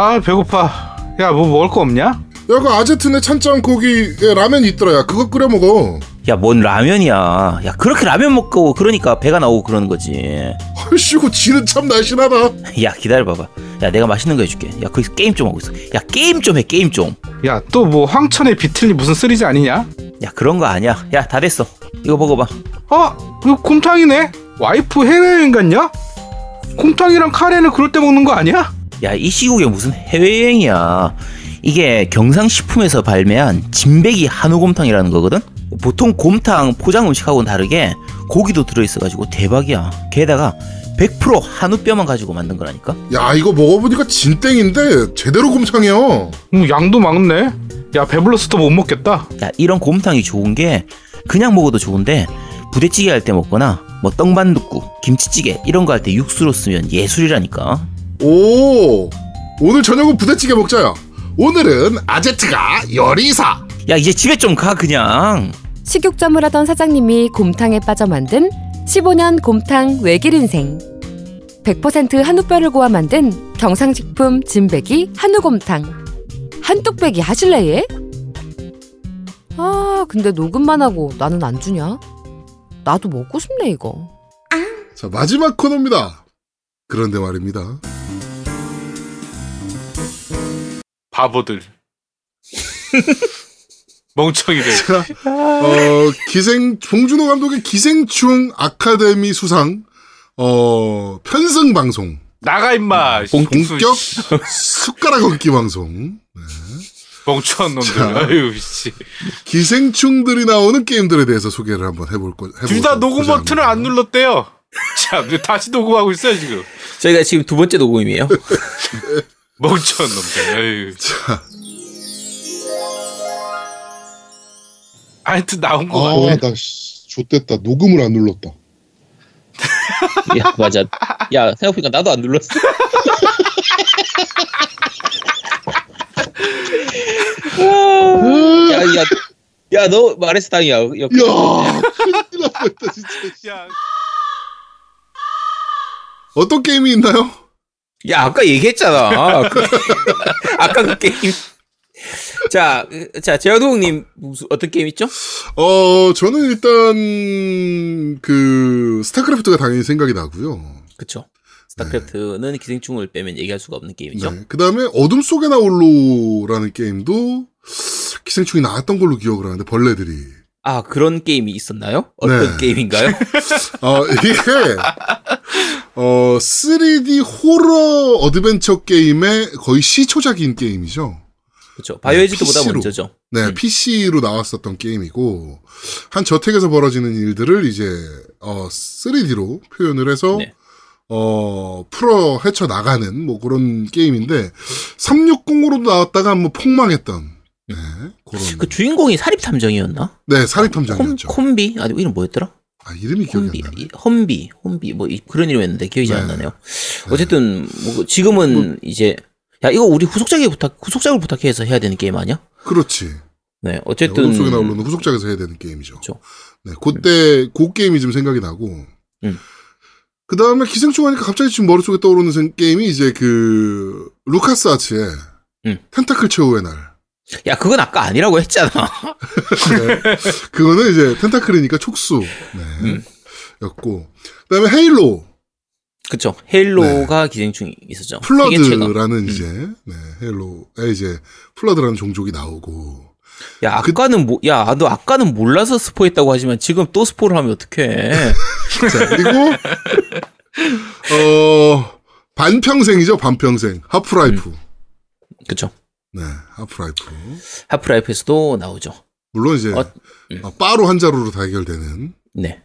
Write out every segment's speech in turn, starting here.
아 배고파. 야 뭐 먹을 거 없냐? 야, 그 아제트네 찬장 고기 에, 라면 있더라. 야, 그거 끓여 먹어. 야, 뭔 라면이야. 야, 그렇게 라면 먹고 그러니까 배가 나오고 그러는 거지. 얼씨구 지는 참 날씬하다. 야, 기다려봐봐. 야, 내가 맛있는 거 해줄게. 야, 거기서 게임 좀 하고 있어. 야, 게임 좀 해, 게임 좀. 야 또 뭐 황천의 비틀니 무슨 three지 아니냐? 야, 그런 거 아니야. 야, 다 됐어. 이거 먹어봐. 어? 이거 곰탕이네? 와이프 해외여행 갔냐? 곰탕이랑 카레는 그럴 때 먹는 거 아니야? 야, 이 시국에 무슨 해외여행이야. 이게 경상식품에서 발매한 진백이 한우곰탕이라는 거거든? 보통 곰탕 포장 음식하고는 다르게 고기도 들어있어가지고 대박이야. 게다가 100% 한우뼈만 가지고 만든 거라니까? 야, 이거 먹어보니까 진땡인데 제대로 곰탕이야. 음, 양도 많네. 야 배불러서 더못 먹겠다. 야, 이런 곰탕이 좋은 게 그냥 먹어도 좋은데 부대찌개 할 때 먹거나 뭐 떡반둣국, 김치찌개 이런 거 할 때 육수로 쓰면 예술이라니까. 오, 오늘 저녁은 부대찌개 먹자야. 오늘은 아제트가 요리사. 야, 이제 집에 좀 가 그냥. 식육점을 하던 사장님이 곰탕에 빠져 만든 15년 곰탕 외길 인생. 100% 한우뼈를 고아 만든 경상식품 진백이 한우곰탕. 한뚝배기 하실래예? 아, 근데 녹음만 하고 나는 안 주냐? 나도 먹고 싶네 이거. 자, 마지막 코너입니다. 그런데 말입니다. 바보들. 멍청이들. 자, 어, 기생, 봉준호 감독의 기생충 아카데미 수상, 어, 편승 방송. 나가 임마. 본격 숟가락 얹기 방송. 멍청한 놈들. 자. 아유 씨. 기생충들이 나오는 게임들에 대해서 소개를 한번 해볼 거, 해볼 둘다 녹음 버튼을. 안 눌렀대요. 참, 왜 다시 녹음하고 있어요 지금. 저희가 지금 두 번째 녹음이에요. 멍청한 놈들. 자, 하여튼 나온 거 아, 같아. 나, 씨, 좆됐다. 녹음을 안 눌렀다. 야, 맞아. 야, 생각해보니까 나도 안 눌렀어. 야, 야, 야, 너 말했어, 땅이야. 역- 야, 큰일 날 뻔했다, 진짜. 야, 어떤 게임이 있나요? 야, 아까 얘기했잖아. 그- 아까 그 게임. 자, 그- 자, 재현동님 무슨 어떤 게임 있죠? 어, 저는 일단, 그, 스타크래프트가 당연히 생각이 나고요 그쵸. 스타크래프트는 기생충을 빼면 얘기할 수가 없는 게임이죠. 네. 그 다음에 어둠 속에 나홀로라는 게임도 기생충이 나왔던 걸로 기억을 하는데, 벌레들이. 아, 그런 게임이 있었나요? 어떤 네. 게임인가요? 어, 이게, 어, 3D 호러 어드벤처 게임의 거의 시초작인 게임이죠. 그쵸. 바이오하자드보다 PC로. 먼저죠. 네, 음. PC로 나왔었던 게임이고, 한 저택에서 벌어지는 일들을 이제, 어, 3D로 표현을 해서, 네. 어, 풀어 헤쳐 나가는 뭐 그런 게임인데, 360으로도 나왔다가 한번 폭망했던, 네, 그런. 그 주인공이 사립 탐정이었나? 네, 콤, 사립 탐정이었죠. 콤 비? 아니, 이름 뭐였더라? 아, 이름이 기억이 홈비, 안 나네. 이- 험비, 험비, 뭐, 이- 그런 이름이었는데 기억이 잘안 네. 나네요. 어쨌든, 뭐, 지금은 이제, 야, 이거 우리 후속작에 부탁, 후속작을 부탁해서 해야 되는 게임 아니야? 그렇지. 네, 네, 어쨌든. 어둠 속에 나오는 후속작에서 해야 되는 게임이죠. 그렇죠. 네, 그때 그 게임이 좀 생각이 나고. 음. 그 다음에 기생충 하니까 갑자기 지금 머릿속에 떠오르는 생- 게임이 이제 그, 루카스 아츠의 음. tentacle 최후의 날. 야, 그건 아까 아니라고 했잖아. 네. 그거는 이제 tentacle이니까 촉수. 네. 음. 였고. 그 다음에 Halo. 그쵸. Halo가 기생충이 있었죠. 네. Flood라는 음. 이제, 네, Halo에 이제 Flood라는 종족이 나오고. 야, 그 아까는 뭐, 야, 너 아까는 몰라서 스포했다고 하지만 지금 또 스포를 하면 어떡해. 자, 그리고, 어, 반평생이죠, 반평생. 하프라이프. 그쵸. 네, 하프라이프. 하프라이프에서도 나오죠. 물론 이제, 어, 어, 바로 한 자루로 다 해결되는. 네.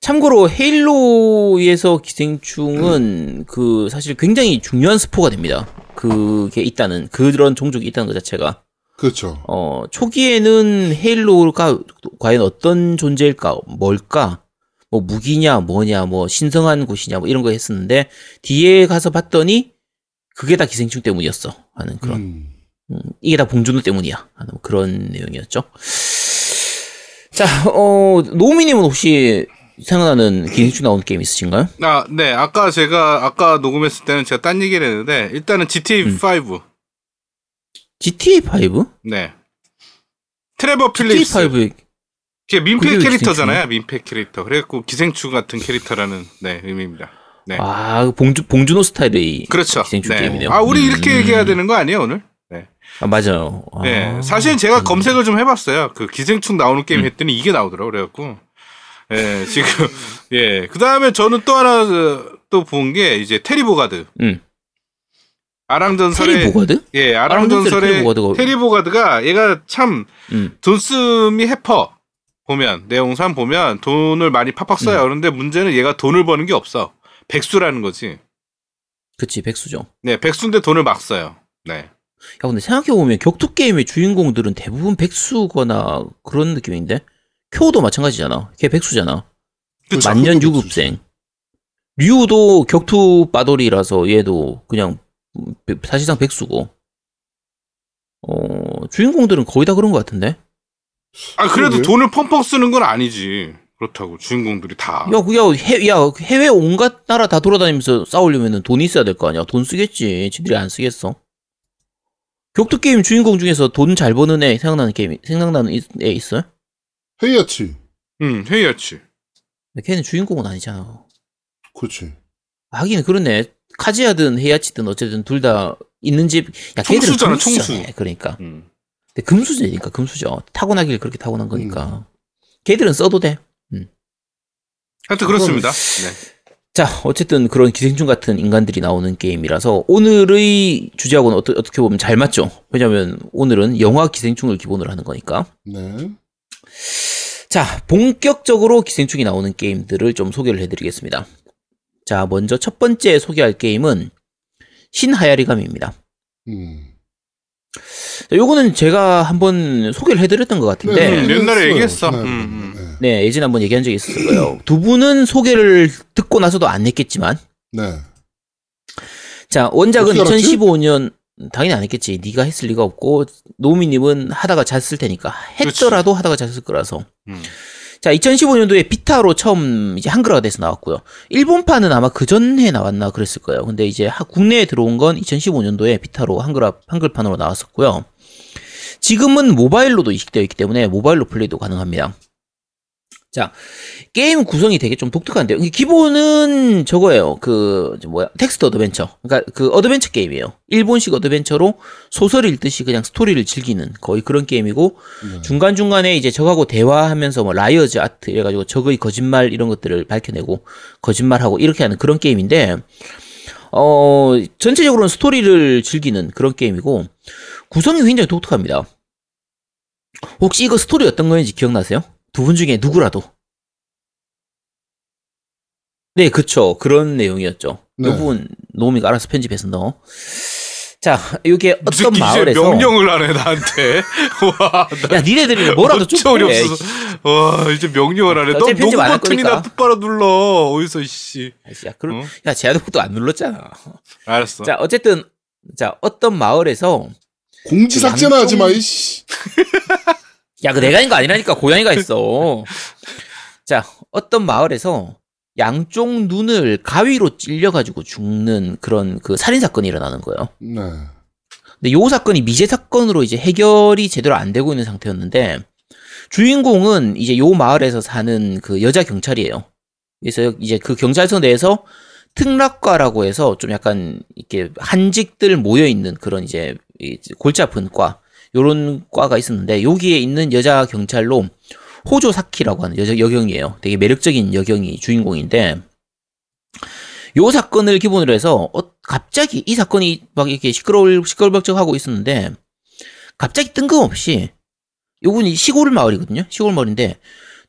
참고로 헤일로에서 기생충은 그 사실 굉장히 중요한 스포가 됩니다. 그게 있다는 그런 종족이 있다는 것 자체가 그렇죠. 어 초기에는 헤일로가 과연 어떤 존재일까 뭘까 뭐 무기냐 뭐냐 뭐 신성한 곳이냐 뭐 이런 거 했었는데 뒤에 가서 봤더니 그게 다 기생충 때문이었어 하는 그런 음. 음, 이게 다 봉준호 때문이야 하는 그런 내용이었죠. 자, 어 노미님은 혹시 생각나는 기생충 나온 게임 있으신가요? 아, 네. 아까 제가 아까 녹음했을 때는 제가 딴 얘기를 했는데 일단은 GTA 음. 5. GTA 5? 네. 트레버 GTA 필립스. 5에 그게 민폐 그게 왜 캐릭터잖아요. 민폐 캐릭터. 그래갖고 기생충 같은 캐릭터라는 네 의미입니다. 네. 아 봉주 봉준호 스타일의 그렇죠. 기생충 네. 게임이네요. 아 우리 음. 이렇게 얘기해야 되는 거 아니에요 오늘? 아 맞아요. 아. 네. 사실 제가 검색을 좀 해봤어요. 그 기생충 나오는 게임 음. 했더니 이게 나오더라고 그래갖고. 예 지금 예. 그 다음에 저는 또 하나 또 본 게 이제 테리보가드. 음. 아랑전설의 테리 보가드? 예 아랑전설의 테리보가드가- 테리보가드가 얘가 참 음. 돈 씀이 헤퍼 보면 내용상 보면 돈을 많이 팍팍 써요. 음. 그런데 문제는 얘가 돈을 버는 게 없어. 백수라는 거지. 그치 백수죠. 네, 백수인데 돈을 막 써요. 네. 야 근데 생각해 보면 격투 게임의 주인공들은 대부분 백수거나 그런 느낌인데 쿄도 마찬가지잖아. 걔 백수잖아. 그쵸, 만년 유급생. 류도 격투 빠돌이라서 얘도 그냥 사실상 백수고. 어 주인공들은 거의 다 그런 것 같은데. 아, 그래도 그러게. 돈을 펑펑 쓰는 건 아니지. 그렇다고 주인공들이 다. 야, 그, 야, 해, 야, 해외 온갖 나라 다 돌아다니면서 싸우려면 돈이 있어야 될 거 아니야. 돈 쓰겠지. 지들이 안 쓰겠어. 격투 게임 주인공 중에서 돈 잘 버는 애 생각나는 게임, 생각나는 이- 애 있어요? 헤이아치. 응, 헤이아치지. 걔는 주인공은 아니잖아. 그렇지. 하긴 그렇네. 카즈야든 헤이아치든 어쨌든 둘 다 있는 집. 야, 걔들은 총수잖아. 총수. 그러니까. 음. 근데 금수저니까 금수저. 타고나길 그렇게 타고난 거니까. 걔들은 써도 돼. 하여튼 그렇습니다. 네. 자, 어쨌든 그런 기생충 같은 인간들이 나오는 게임이라서 오늘의 주제하고는 어떠, 어떻게 보면 잘 맞죠. 왜냐면 오늘은 영화 기생충을 기본으로 하는 거니까. 네. 자, 본격적으로 기생충이 나오는 게임들을 좀 소개를 해드리겠습니다. 자, 먼저 첫 번째 소개할 게임은 신하야리감입니다. 음. 자, 요거는 제가 한번 소개를 해드렸던 것 같은데, 네, 네. 옛날에 했어요. 얘기했어. 네, 음, 음. 네. 네, 예전에 한번 얘기한 적이 있었을 거예요. 두 분은 소개를 듣고 나서도 안 했겠지만, 네. 자, 원작은 어떻게 알았지? 2015년 당연히 안 했겠지. 네가 했을 리가 없고 노미 님은 하다가 잤을 테니까 했더라도 하다가 잤을 거라서. 음. 자, 2015년도에 Vita로 처음 이제 한글화가 돼서 나왔고요. 일본판은 아마 그 전에 나왔나 그랬을 거예요. 근데 이제 하- 국내에 들어온 건 2015년도에 Vita로 한글화 한글판으로 나왔었고요. 지금은 모바일로도 이식되어 있기 때문에 모바일로 플레이도 가능합니다. 자, 게임 구성이 되게 좀 독특한데요. 기본은 저거예요. 그, 저 뭐야, 텍스트 어드벤처. 그러니까 그 어드벤처 게임이에요. 일본식 어드벤처로 소설 읽듯이 그냥 스토리를 즐기는 거의 그런 게임이고, 네. 중간중간에 이제 적하고 대화하면서 뭐 Liar's Art 이래가지고 적의 거짓말 이런 것들을 밝혀내고 거짓말하고 이렇게 하는 그런 게임인데 어 전체적으로는 스토리를 즐기는 그런 게임이고 구성이 굉장히 독특합니다. 혹시 이거 스토리 어떤 거인지 기억나세요? 두 분 중에 누구라도. 네, 그쵸. 그런 내용이었죠. 네. 이 부분 노미가 알아서 편집해서 넣어. 자, 이게 어떤 마을에서 명령을 하네 나한테. 와, 나 야, 니네들이 뭐라도 좀. 없어서. 와, 이제 명령을 하네. 너 녹음 버튼이나. 똑바로 눌러. 어디서 씨. 야, 그럼, 어? 야, 제아도도 안 눌렀잖아. 알았어. 자, 어쨌든, 자, 어떤 마을에서, 공지 삭제나 양쪽- 하지 마, 이씨. 야, 그 내가 있는 거 아니라니까, 고양이가 있어. 자, 어떤 마을에서 양쪽 눈을 가위로 찔려가지고 죽는 그런 그 살인 사건이 일어나는 거예요. 네. 근데 요 사건이 미제 사건으로 이제 해결이 제대로 안 되고 있는 상태였는데, 주인공은 이제 요 마을에서 사는 그 여자 경찰이에요. 그래서 이제 그 경찰서 내에서 특락과라고 해서 좀 약간 이렇게 한직들 모여 있는 그런 이제 이 골치 아픈 과 요런 과가 있었는데 여기에 있는 여자 경찰로 호조 사키라고 하는 여자 여경이에요. 되게 매력적인 여경이 주인공인데 요 사건을 기본으로 해서 어, 갑자기 이 사건이 막 이렇게 시끄러울 시끌벅적하고 있었는데 갑자기 뜬금없이 요분이 시골 마을이거든요. 시골 마을인데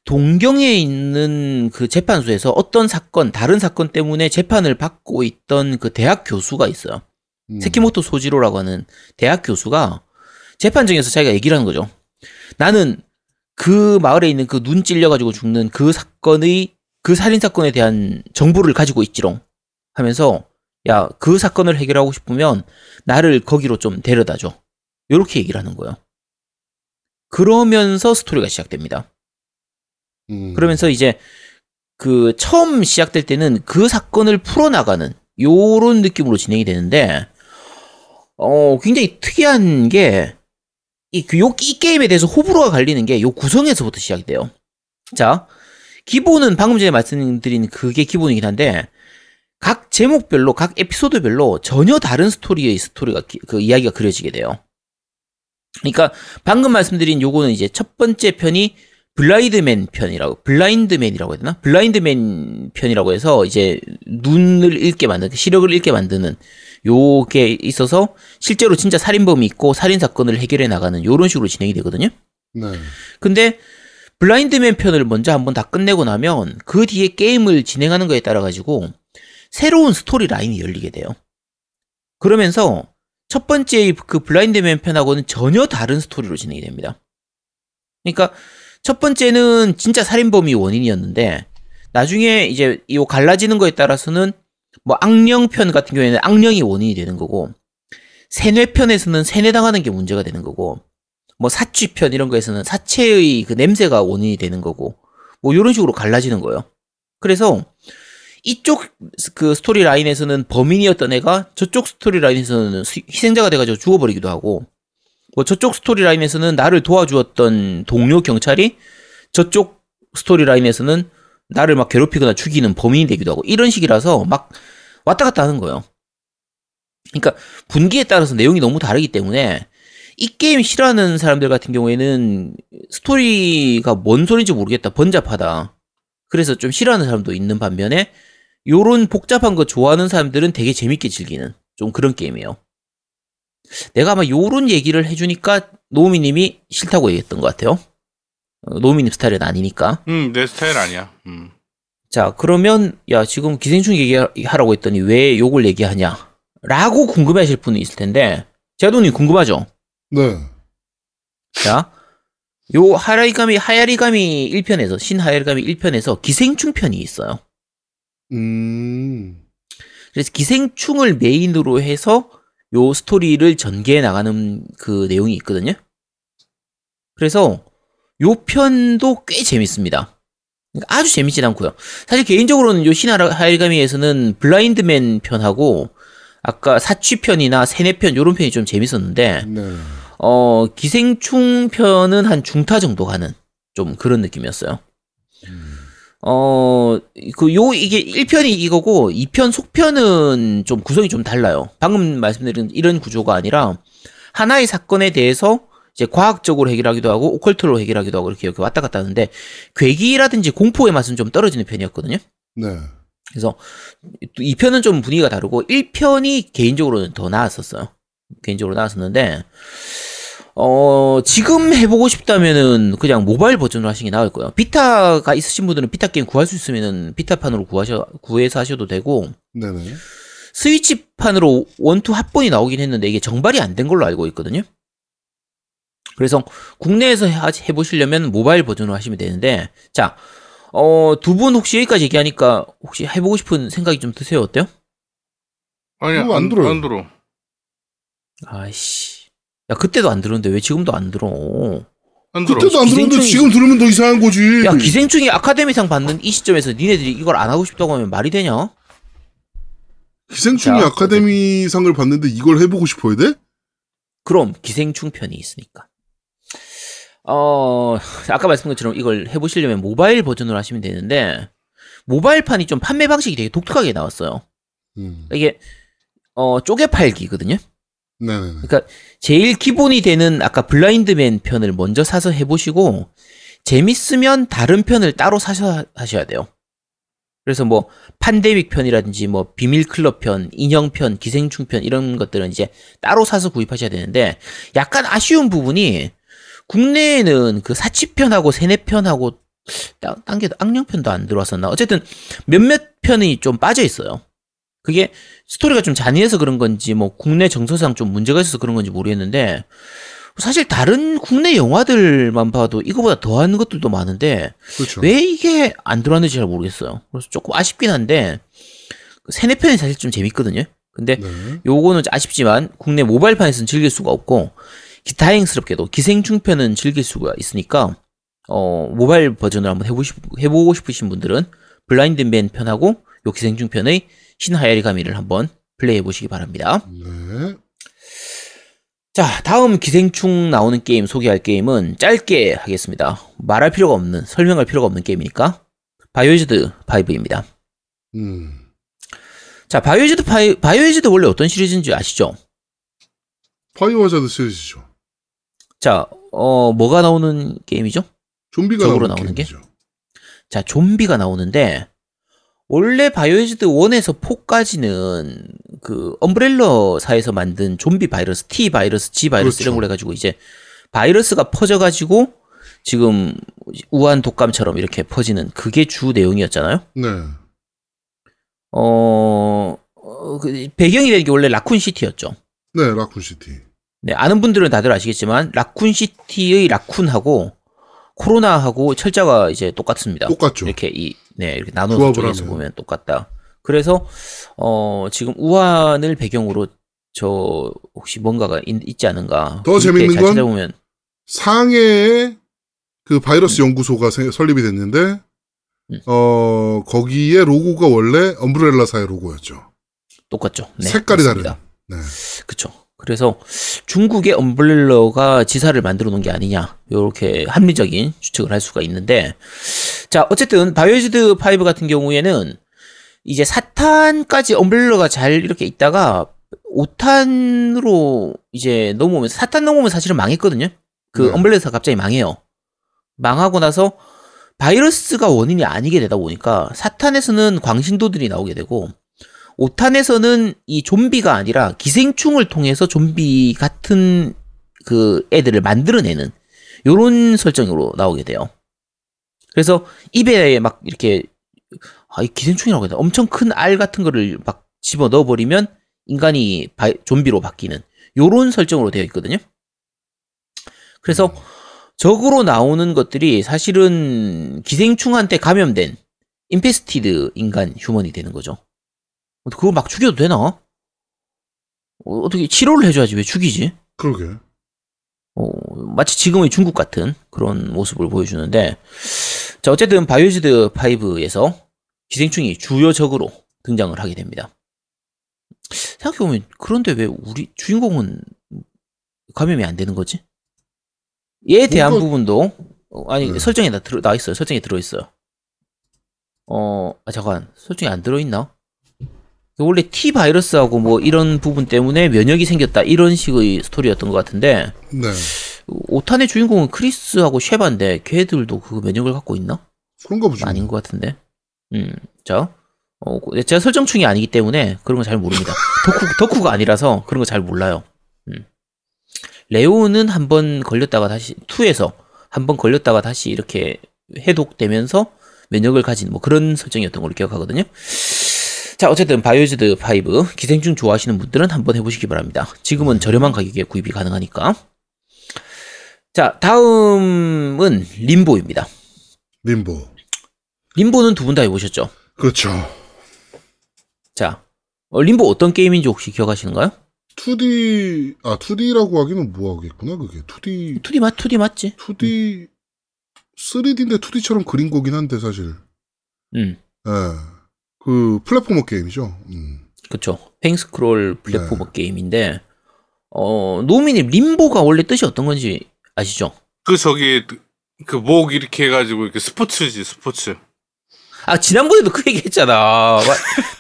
동경에 있는 그 재판소에서 어떤 사건, 다른 사건 때문에 재판을 받고 있던 그 대학 교수가 있어요. 음. 세키모토 소지로라고 하는 대학 교수가 재판정에서 자기가 얘기를 하는 거죠. 나는 그 마을에 있는 그 눈 찔려가지고 죽는 그 사건의 그 살인 사건에 대한 정보를 가지고 있지롱 하면서 야 그 사건을 해결하고 싶으면 나를 거기로 좀 데려다 줘. 요렇게 얘기를 하는 거예요. 그러면서 스토리가 시작됩니다. 음. 그러면서 이제 그 처음 시작될 때는 그 사건을 풀어나가는 요런 느낌으로 진행이 되는데 어 굉장히 특이한 게 이, 그 요, 이 게임에 대해서 호불호가 갈리는 게 요 구성에서부터 시작이 돼요. 자, 기본은 방금 전에 말씀드린 그게 기본이긴 한데, 각 제목별로, 각 에피소드별로 전혀 다른 스토리의 스토리가, 기- 그 이야기가 그려지게 돼요. 그러니까 방금 말씀드린 요거는 이제 첫 번째 편이 Blindman 편이라고, Blindman이라고 해야 되나? Blindman 편이라고 해서 이제 눈을 잃게 만드는, 시력을 잃게 만드는 요게 있어서 실제로 진짜 살인범이 있고 살인 사건을 해결해 나가는 요런 식으로 진행이 되거든요. 네. 근데 Blindman 편을 먼저 한번 다 끝내고 나면 그 뒤에 게임을 진행하는 거에 따라 가지고 새로운 스토리 라인이 열리게 돼요. 그러면서 첫 번째 그 Blindman 편하고는 전혀 다른 스토리로 진행이 됩니다. 그러니까 첫 번째는 진짜 살인범이 원인이었는데 나중에 이제 이 갈라지는 거에 따라서는 뭐 악령 편 같은 경우에는 악령이 원인이 되는 거고 세뇌 편에서는 세뇌당하는 게 문제가 되는 거고 뭐 사취편 이런 거에서는 사체의 그 냄새가 원인이 되는 거고 뭐 이런 식으로 갈라지는 거예요. 그래서 이쪽 그 스토리 라인에서는 범인이었던 애가 저쪽 스토리 라인에서는 수- 희생자가 돼가지고 죽어버리기도 하고 뭐 저쪽 스토리 라인에서는 나를 도와주었던 동료 경찰이 저쪽 스토리 라인에서는 나를 막 괴롭히거나 죽이는 범인이 되기도 하고 이런 식이라서 막 왔다 갔다 하는 거예요. 그러니까 분기에 따라서 내용이 너무 다르기 때문에 이 게임 싫어하는 사람들 같은 경우에는 스토리가 뭔 소리인지 모르겠다. 번잡하다. 그래서 좀 싫어하는 사람도 있는 반면에 요런 복잡한 거 좋아하는 사람들은 되게 재밌게 즐기는 좀 그런 게임이에요. 내가 아마 요런 얘기를 해주니까 노우미님이 싫다고 얘기했던 것 같아요. 어, 노우미님 스타일은 아니니까. 음, 내 스타일 아니야. 음. 자, 그러면, 야, 지금 기생충 얘기하라고 했더니 왜 욕을 얘기하냐? 라고 궁금해 하실 분이 있을 텐데, 제아도님 궁금하죠? 네. 자, 요 하라이가미, 하야리가미 1편에서, 신하야리가미 1편에서 기생충 편이 있어요. 음. 그래서 기생충을 메인으로 해서 요 스토리를 전개해 나가는 그 내용이 있거든요. 그래서 요 편도 꽤 재밌습니다. 그러니까 아주 재밌진 않고요. 사실 개인적으로는 요 신하일가미에서는 블라인드맨 편하고 아까 사취 편이나 세뇌 편 요런 편이 좀 재밌었는데 네. 어 기생충 편은 한 중타 정도 가는 좀 그런 느낌이었어요. 어, 그, 요, 이게 1편이 이거고, 2편 속편은 좀 구성이 좀 달라요. 방금 말씀드린 이런 구조가 아니라, 하나의 사건에 대해서 이제 과학적으로 해결하기도 하고, 오컬트로 해결하기도 하고, 이렇게, 이렇게 왔다 갔다 하는데, 괴기라든지 공포의 맛은 좀 떨어지는 편이었거든요. 네. 그래서, 2편은 좀 분위기가 다르고, 1편이 개인적으로는 더 나았었어요. 개인적으로 나았었는데, 어, 지금 해보고 싶다면은 그냥 모바일 버전으로 하시는 게 나을 거예요. 비타가 있으신 분들은 비타 게임 구할 수 있으면은 비타판으로 구하셔, 구해서 하셔도 되고, 네네. 스위치판으로 원투 합본이 나오긴 했는데 이게 정발이 안 된 걸로 알고 있거든요. 그래서 국내에서 해- 해보시려면 모바일 버전으로 하시면 되는데, 자, 어, 두 분 혹시 여기까지 얘기하니까 혹시 해보고 싶은 생각이 좀 드세요? 어때요? 아니, 안 안, 들어요. 안 들어. 아이씨. 야, 그때도 안 들었는데 왜 지금도 안 들어? 안 들어. 그때도 안 들었는데 기생충이- 지금 들으면 더 이상한 거지. 야, 기생충이 아카데미상 받는 이 시점에서 니네들이 이걸 안 하고 싶다고 하면 말이 되냐? 기생충이 자, 아카데미상을 받는데 이걸 해보고 싶어야 돼? 그럼 기생충 편이 있으니까. 어, 아까 말씀드린 것처럼 이걸 해보시려면 모바일 버전으로 하시면 되는데, 모바일판이 좀 판매 방식이 되게 독특하게 나왔어요. 음. 이게, 어, 쪼개 팔기거든요? 네네네. 그러니까 제일 기본이 되는 아까 블라인드맨 편을 먼저 사서 해보시고, 재밌으면 다른 편을 따로 사셔 하셔야 돼요. 그래서 뭐 판데믹 편이라든지 뭐 비밀 클럽 편, 인형 편, 기생충 편 이런 것들은 이제 따로 사서 구입하셔야 되는데 약간 아쉬운 부분이 국내에는 그 사치 편하고 세뇌 편하고 딴- 딴게 악령 편도 안 들어왔었나 어쨌든 몇몇 편이 좀 빠져 있어요. 그게 스토리가 좀 잔인해서 그런 건지 뭐 국내 정서상 좀 문제가 있어서 그런 건지 모르겠는데 사실 다른 국내 영화들만 봐도 이거보다 더한 것들도 많은데 그렇죠. 왜 이게 안 들어왔는지 잘 모르겠어요. 그래서 조금 아쉽긴 한데 그 세네 편이 사실 좀 재밌거든요. 근데 네. 요거는 좀 아쉽지만 국내 모바일판에서는 즐길 수가 없고 기- 다행스럽게도 기생충 편은 즐길 수가 있으니까 어 모바일 버전을 한번 해보시, 해보고 싶으신 분들은 블라인드맨 편하고 요 기생충 편의 신하야리 가미를 한번 플레이해 보시기 바랍니다. 네. 자, 다음 기생충 나오는 게임 소개할 게임은 짧게 하겠습니다. 말할 필요가 없는, 설명할 필요가 없는 게임이니까. 바이오하자드 5입니다. 음. 자, 바이오하자드 5, 바이오하자드 원래 어떤 시리즈인지 아시죠? 바이오하자드 시리즈죠. 자, 어, 뭐가 나오는 게임이죠? 좀비가 적으로 나오는, 나오는 게? 자, 좀비가 나오는데, 원래 바이오하자드 1에서 4까지는 그 엄브렐러사에서 만든 좀비 바이러스, T 바이러스, G 바이러스 그렇죠. 이런 걸 해가지고 이제 바이러스가 퍼져가지고 지금 우한 독감처럼 이렇게 퍼지는 그게 주 내용이었잖아요. 네. 어, 어, 그 배경이 되는 게 원래 라쿤 시티였죠. 네, 라쿤 시티. 네, 아는 분들은 다들 아시겠지만 라쿤 시티의 라쿤하고 코로나하고 철자가 이제 똑같습니다. 똑같죠. 이렇게 이 네, 이렇게 나눠서 하면. 보면 똑같다. 그래서 어 지금 우한을 배경으로 저 혹시 뭔가가 있, 지 않은가? 더 재밌는 잘건 찾아보면 상해에 그 음. 바이러스 연구소가 세- 설립이 됐는데, 음. 어, 거기에 로고가 원래 엄브렐라사의 로고였죠. 똑같죠. 네, 색깔이 맞습니다. 다른. 네. 그쵸. 그래서 중국의 엄블렐러가 지사를 만들어 놓은 게 아니냐. 요렇게 합리적인 추측을 할 수가 있는데. 자, 어쨌든 바이오즈드 5 같은 경우에는 이제 4탄까지 엄블렐러가 잘 이렇게 있다가 5탄으로 이제 넘어오면서 4탄 넘어오면 사실은 망했거든요. 그 네. 엄블렐러가 갑자기 망해요. 망하고 나서 바이러스가 원인이 아니게 되다 보니까 4탄에서는 광신도들이 나오게 되고 5탄에서는 이 좀비가 아니라 기생충을 통해서 좀비 같은 그 애들을 만들어내는 요런 설정으로 나오게 돼요. 그래서 입에 막 이렇게 아, 이 기생충이라고 해야 되나? 엄청 큰 알 같은 거를 막 집어 넣어버리면 인간이 바- 좀비로 바뀌는 요런 설정으로 되어 있거든요. 그래서 적으로 나오는 것들이 사실은 기생충한테 감염된 infested 인간 human이 되는 거죠. 그거 막 죽여도 되나? 어, 어떻게 치료를 해줘야지 왜 죽이지? 그러게. 어, 마치 지금의 중국 같은 그런 모습을 보여주는데 자 어쨌든 바이오즈드 5에서 기생충이 주요 적으로 등장을 하게 됩니다. 생각해보면 그런데 왜 우리 주인공은 감염이 안 되는 거지? 얘에 대한 뭔가- 부분도 어, 아니 네. 설정에 다 들어, 나와 있어요. 설정에 들어 있어요. 어, 아, 잠깐 설정에 안 들어 있나? 원래 T 바이러스하고 뭐 이런 부분 때문에 면역이 생겼다 이런 식의 스토리였던 것 같은데 네. 5탄의 주인공은 크리스하고 쉐바인데 걔들도 그 면역을 갖고 있나? 그런가 보죠. 아닌 것 같은데. 음, 자, 어, 제가 설정충이 아니기 때문에 그런 거 잘 모릅니다. 덕후, 덕후가 아니라서 그런 거 잘 몰라요. 음. 레오는 한 번 걸렸다가 다시, 2에서 한 번 걸렸다가 다시 이렇게 해독되면서 면역을 가진 뭐 그런 설정이었던 걸로 기억하거든요. 자, 어쨌든 바이오즈드 5 기생충 좋아하시는 분들은 한번 해보시기 바랍니다. 지금은 저렴한 가격에 구입이 가능하니까. 자, 다음은 림보입니다. 림보. 림보는 두 분 다 해보셨죠? 그렇죠. 자, 어, 림보 어떤 게임인지 혹시 기억하시는가요? 2D, 아, 2D라고 하기는 뭐 하겠구나, 그게. 2D, 2D 맞, 2D 맞지? 2D, 3D인데 2D처럼 그린 거긴 한데, 사실. 음, 예. 그, platformer 게임이죠. 음. 그쵸. 횡스크롤 platformer 게임인데, 어, 노미님, 림보가 원래 뜻이 어떤 건지 아시죠? 그 저기 그목 이렇게 해가지고 이렇게 스포츠지 스포츠. 아, 지난번에도 그 얘기 했잖아. 와,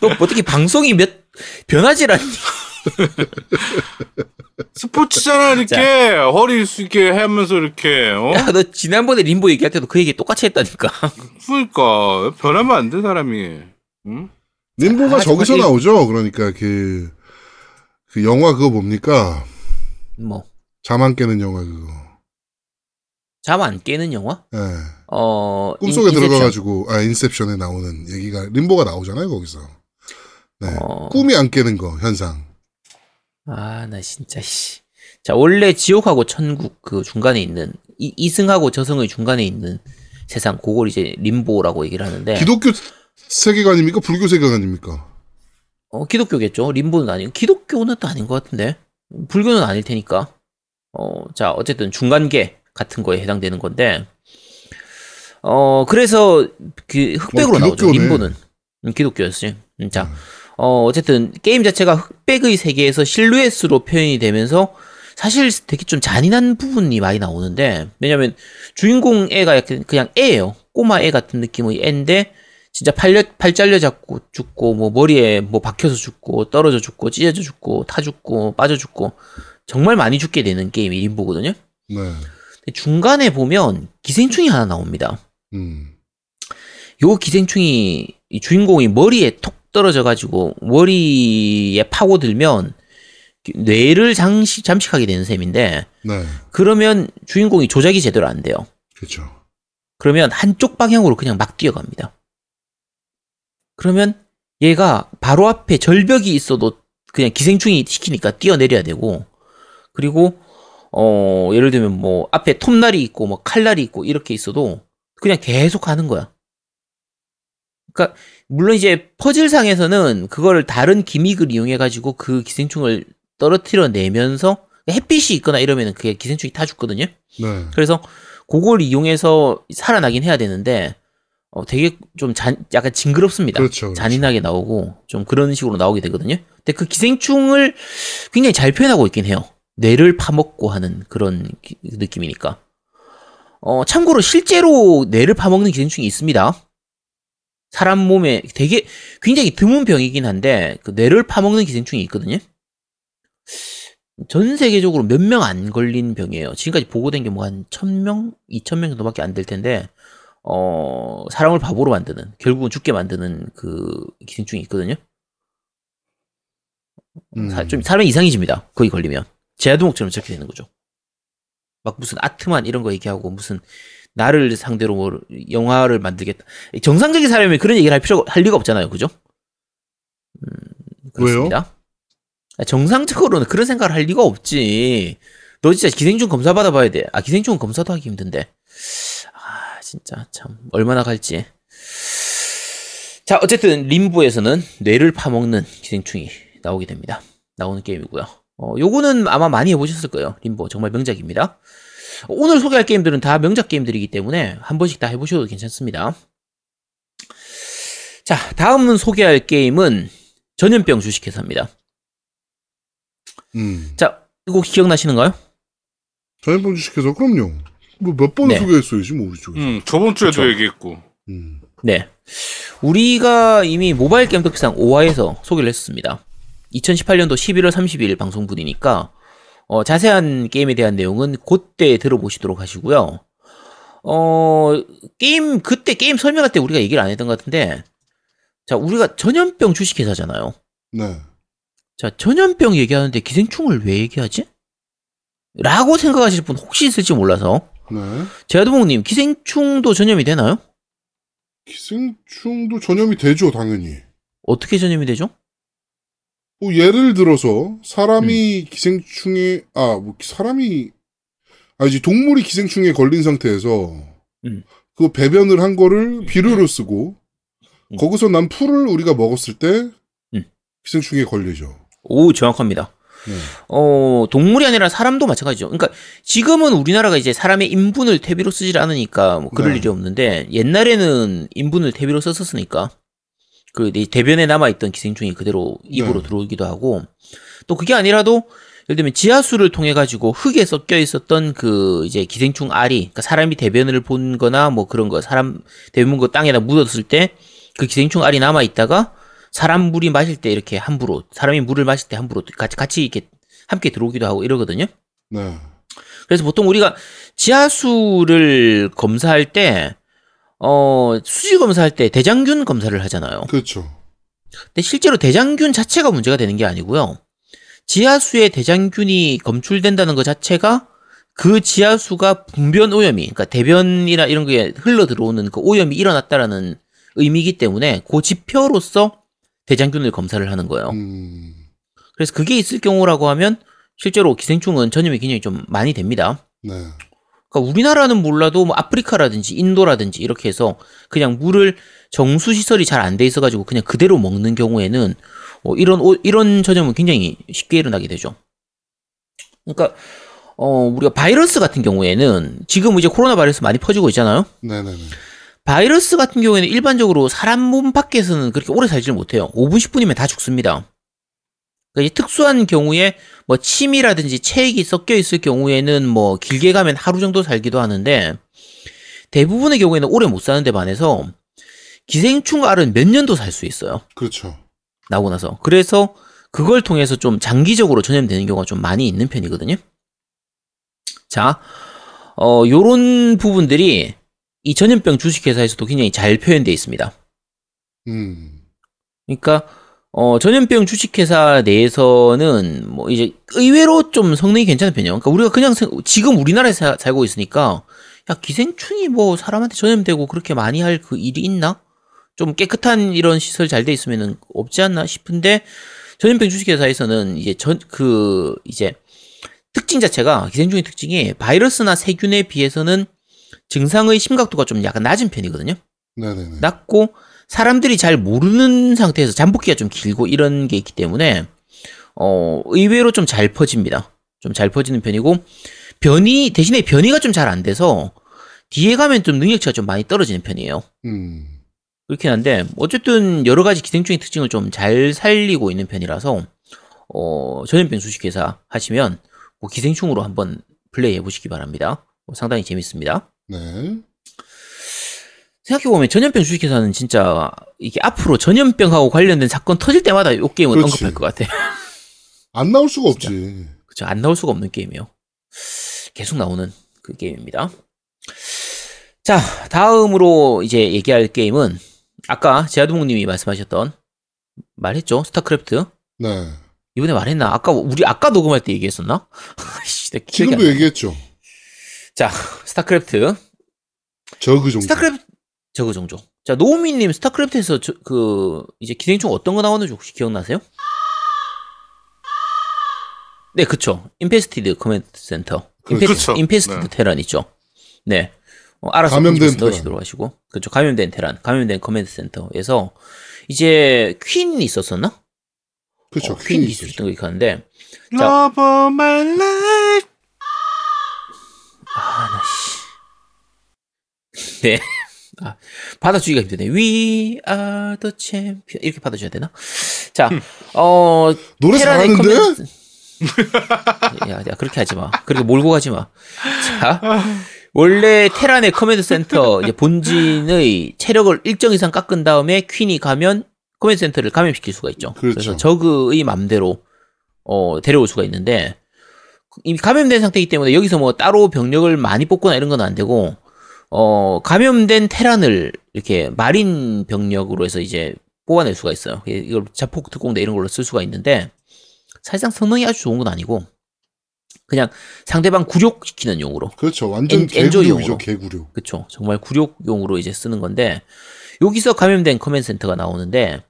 너 어떻게 방송이 몇, 변하질 않니? 스포츠잖아 이렇게 허리 숙게 하면서 이렇게 어? 야, 너 지난번에 림보 얘기할 때도 그 얘기 똑같이 했다니까. 그러니까 변하면 안 돼 사람이. 응? 림보가 아, 저기서 이- 나오죠. 그러니까 그, 그 영화 그거 뭡니까? 뭐, 잠 안 깨는 영화 그거. 잠 안 깨는 영화? 예. 어, 꿈속에 인- 인셉션. 들어가가지고, 아, 인셉션에 나오는 얘기가, 림보가 나오잖아요, 거기서. 네. 어. 꿈이 안 깨는 거, 현상. 아, 나 진짜, 씨. 자, 원래 지옥하고 천국 그 중간에 있는, 이, 이승하고 저승의 중간에 있는 세상, 그걸 이제 림보라고 얘기를 하는데. 기독교 세계관입니까? 불교 세계관입니까? 어, 기독교겠죠. 림보는 아니고. 기독교는 또 아닌 것 같은데. 불교는 아닐 테니까. 어, 자, 어쨌든 중간계 같은 거에 해당되는 건데. 어 그래서 그 흑백으로 어, 나오죠. 림보는 음, 기독교였지. 음, 자, 어 어쨌든 게임 자체가 흑백의 세계에서 실루엣으로 표현이 되면서 사실 되게 좀 잔인한 부분이 많이 나오는데 왜냐면 주인공 애가 그냥 애예요. 꼬마 애 같은 느낌의 애인데 진짜 팔려 팔 잘려 잡고 죽고 뭐 머리에 뭐 박혀서 죽고 떨어져 죽고 찢어져 죽고 타 죽고 빠져 죽고 정말 많이 죽게 되는 게임이 림보거든요. 네. 중간에 보면 기생충이 하나 나옵니다. 음. 요 기생충이 이 주인공이 머리에 톡 떨어져 가지고 머리에 파고들면 뇌를 장식, 잠식하게 되는 셈인데 네. 그러면 주인공이 조작이 제대로 안 돼요. 그렇죠. 그러면 한쪽 방향으로 그냥 막 뛰어갑니다. 그러면 얘가 바로 앞에 절벽이 있어도 그냥 기생충이 시키니까 뛰어내려야 되고 그리고 어 예를 들면 뭐 앞에 톱날이 있고 뭐 칼날이 있고 이렇게 있어도 그냥 계속 하는 거야. 그러니까 물론 이제 퍼즐상에서는 그거를 다른 기믹을 이용해 가지고 그 기생충을 떨어뜨려 내면서 햇빛이 있거나 이러면은 그게 기생충이 타 죽거든요. 네. 그래서 그걸 이용해서 살아나긴 해야 되는데 어, 되게 좀 잔, 약간 징그럽습니다. 그렇죠, 그렇죠. 잔인하게 나오고 좀 그런 식으로 나오게 되거든요. 근데 그 기생충을 굉장히 잘 표현하고 있긴 해요. 뇌를 파먹고 하는 그런 기- 느낌이니까. 어, 참고로 실제로 뇌를 파먹는 기생충이 있습니다. 사람 몸에 되게 굉장히 드문 병이긴 한데 그 뇌를 파먹는 기생충이 있거든요. 전 세계적으로 몇 명 안 걸린 병이에요. 지금까지 보고된 게 뭐 한 1000명, 2000명 정도밖에 안 될 텐데, 어, 사람을 바보로 만드는, 결국은 죽게 만드는 그 기생충이 있거든요. 음. 사, 좀 사람이 이상해집니다. 거기 걸리면. 제아두목처럼 저렇게 되는 거죠. 막 무슨 아트만 이런 거 얘기하고 무슨 나를 상대로 뭐 영화를 만들겠다. 정상적인 사람이 그런 얘기를 할 필요가, 할 리가 없잖아요. 그죠? 음, 그렇습니다. 아, 정상적으로는 그런 생각을 할 리가 없지. 너 진짜 기생충 검사 받아봐야 돼. 아, 기생충은 검사도 하기 힘든데. 아, 진짜 참 얼마나 갈지. 자, 어쨌든 림보에서는 뇌를 파먹는 기생충이 나오게 됩니다. 나오는 게임이고요. 어, 요거는 아마 많이 해보셨을 거예요. 림보 정말 명작입니다. 오늘 소개할 게임들은 다 명작 게임들이기 때문에 한 번씩 다 해보셔도 괜찮습니다. 자, 다음 소개할 게임은 전염병 주식회사입니다. 음. 자, 이거 기억나시는가요? 전염병 주식회사 그럼요. 뭐 몇 번을 네. 소개했어요 지금 우리 쪽에서. 음, 저번 주에도 그쵸. 얘기했고. 음. 네. 우리가 이미 모바일 게임 특상 5화에서 소개를 했습니다. 2018년도 11월 30일 방송분이니까 어, 자세한 게임에 대한 내용은 그때 들어보시도록 하시고요. 어, 게임 그때 게임 설명할 때 우리가 얘기를 안 했던 것 같은데 자, 우리가 전염병 주식회사잖아요. 네. 자, 전염병 얘기하는데 기생충을 왜 얘기하지? 라고 생각하실 분 혹시 있을지 몰라서 네. 제아두목님 기생충도 전염이 되나요? 기생충도 전염이 되죠 당연히. 어떻게 전염이 되죠? 뭐 예를 들어서 사람이 음. 기생충에 아뭐 사람이 아니지 동물이 기생충에 걸린 상태에서 음. 그 배변을 한 거를 비료로 쓰고 음. 거기서 난 풀을 우리가 먹었을 때 음. 기생충에 걸리죠. 오, 정확합니다. 네. 어, 동물이 아니라 사람도 마찬가지죠. 그러니까 지금은 우리나라가 이제 사람의 인분을 퇴비로 쓰질 않으니까 뭐 그럴 네. 일이 없는데 옛날에는 인분을 퇴비로 썼었으니까 그이 대변에 남아있던 기생충이 그대로 입으로 네. 들어오기도 하고 또 그게 아니라도 예를 들면 지하수를 통해 가지고 흙에 섞여 있었던 그 이제 기생충 알이 그러니까 사람이 대변을 본 거나 뭐 그런 거 사람 대변 거 땅에다 묻었을 때 그 기생충 알이 남아 있다가 사람 물이 마실 때 이렇게 함부로 사람이 물을 마실 때 함부로 같이 같이 이렇게 함께 들어오기도 하고 이러거든요. 네. 그래서 보통 우리가 지하수를 검사할 때 어, 수질 검사할 때 대장균 검사를 하잖아요. 그렇죠. 근데 실제로 대장균 자체가 문제가 되는 게 아니고요. 지하수에 대장균이 검출된다는 것 자체가 그 지하수가 분변 오염이, 그러니까 대변이나 이런 게 흘러 들어오는 그 오염이 일어났다라는 의미이기 때문에 그 지표로서 대장균을 검사를 하는 거예요. 음. 그래서 그게 있을 경우라고 하면 실제로 기생충은 전염이 굉장히 좀 많이 됩니다. 네. 그러니까 우리나라는 몰라도 뭐 아프리카라든지 인도라든지 이렇게 해서 그냥 물을 정수 시설이 잘 안 돼 있어 가지고 그냥 그대로 먹는 경우에는 어, 이런 오- 이런 전염은 굉장히 쉽게 일어나게 되죠. 그러니까 어, 우리가 바이러스 같은 경우에는 지금 이제 코로나 바이러스 많이 퍼지고 있잖아요. 네네네. 바이러스 같은 경우에는 일반적으로 사람 몸 밖에서는 그렇게 오래 살지를 못해요. 5분, 10분이면 다 죽습니다. 그러니까 특수한 경우에 뭐 침이라든지 체액이 섞여 있을 경우에는 뭐 길게 가면 하루 정도 살기도 하는데 대부분의 경우에는 오래 못 사는 데 반해서 기생충 알은 몇 년도 살 수 있어요. 그렇죠. 나오고 나서. 그래서 그걸 통해서 좀 장기적으로 전염되는 경우가 좀 많이 있는 편이거든요. 자, 어, 요런 부분들이 이 전염병 주식회사에서도 굉장히 잘 표현되어 있습니다. 음. 그러니까, 어, 전염병 주식회사 내에서는 뭐 이제 의외로 좀 성능이 괜찮은 편이에요. 그러니까 우리가 그냥 생- 지금 우리나라에서 사- 살고 있으니까 야, 기생충이 뭐 사람한테 전염되고 그렇게 많이 할 그 일이 있나? 좀 깨끗한 이런 시설 잘 돼 있으면은 없지 않나 싶은데 전염병 주식회사에서는 이제 전 그 이제 특징 자체가 기생충의 특징이 바이러스나 세균에 비해서는 증상의 심각도가 좀 약간 낮은 편이거든요. 네네네. 낮고 사람들이 잘 모르는 상태에서 잠복기가 좀 길고 이런 게 있기 때문에 어 의외로 좀 잘 퍼집니다. 좀 잘 퍼지는 편이고 변이 대신에 변이가 좀 잘 안 돼서 뒤에 가면 좀 능력치가 좀 많이 떨어지는 편이에요. 음. 그렇긴 한데 어쨌든 여러 가지 기생충의 특징을 좀 잘 살리고 있는 편이라서 어 전염병 주식회사 하시면 뭐 기생충으로 한번 플레이 해 보시기 바랍니다. 뭐 상당히 재밌습니다. 네. 생각해보면 전염병 주식회사는 진짜 이게 앞으로 전염병하고 관련된 사건 터질 때마다 이 게임은 그렇지. 언급할 것 같아. 안 나올 수가 없지. 그쵸. 안 나올 수가 없는 게임이에요. 계속 나오는 그 게임입니다. 자, 다음으로 이제 얘기할 게임은 아까 제아두목님이 말씀하셨던 말했죠? 스타크래프트. 네. 이번에 말했나? 아까 우리 아까 녹음할 때 얘기했었나? 지금도 나. 얘기했죠. 자, 스타크래프트. 저그 정도. 스타크래프트 저그 종족. 자, 노우미님 스타크래프트에서 저, 그 이제 기생충 어떤 거 나오는지 혹시 기억나세요? 네, 그쵸. infested command center. 그쵸. infested 네. 테란 있죠. 네. 어, 알아서 감염된. 넣으시도록 하시고. 그쵸. 감염된 테란. 감염된 command center에서 이제 퀸이 있었었나? 그렇죠. 어, 퀸이 있었던. 거 기억하는데 자. Love of my life. 아, 나 씨. 네. 아, 받아주기가 힘드네. We are the champion. 이렇게 받아줘야 되나? 자, 어, 노래 잘하는데? command- 야, 야, 그렇게 하지 마. 그렇게 몰고 가지 마. 자, 원래 테란의 command center 이제 본진의 체력을 일정 이상 깎은 다음에 퀸이 가면 command center를 감염시킬 수가 있죠. 그렇죠. 래서 저그의 맘대로 어, 데려올 수가 있는데 이미 감염된 상태이기 때문에 여기서 뭐 따로 병력을 많이 뽑거나 이런 건 안 되고 어, 감염된 테란을 이렇게 marine 병력으로 해서 이제 뽑아낼 수가 있어요. 이걸 자폭 특공대 이런 걸로 쓸 수가 있는데 사실상 성능이 아주 좋은 건 아니고 그냥 상대방 굴욕시키는 용으로 그렇죠. 완전. 개굴욕이죠. 개굴욕. 그쵸. 정말 굴욕용으로 이제 쓰는 건데, 여기서 감염된 command center가 나오는데,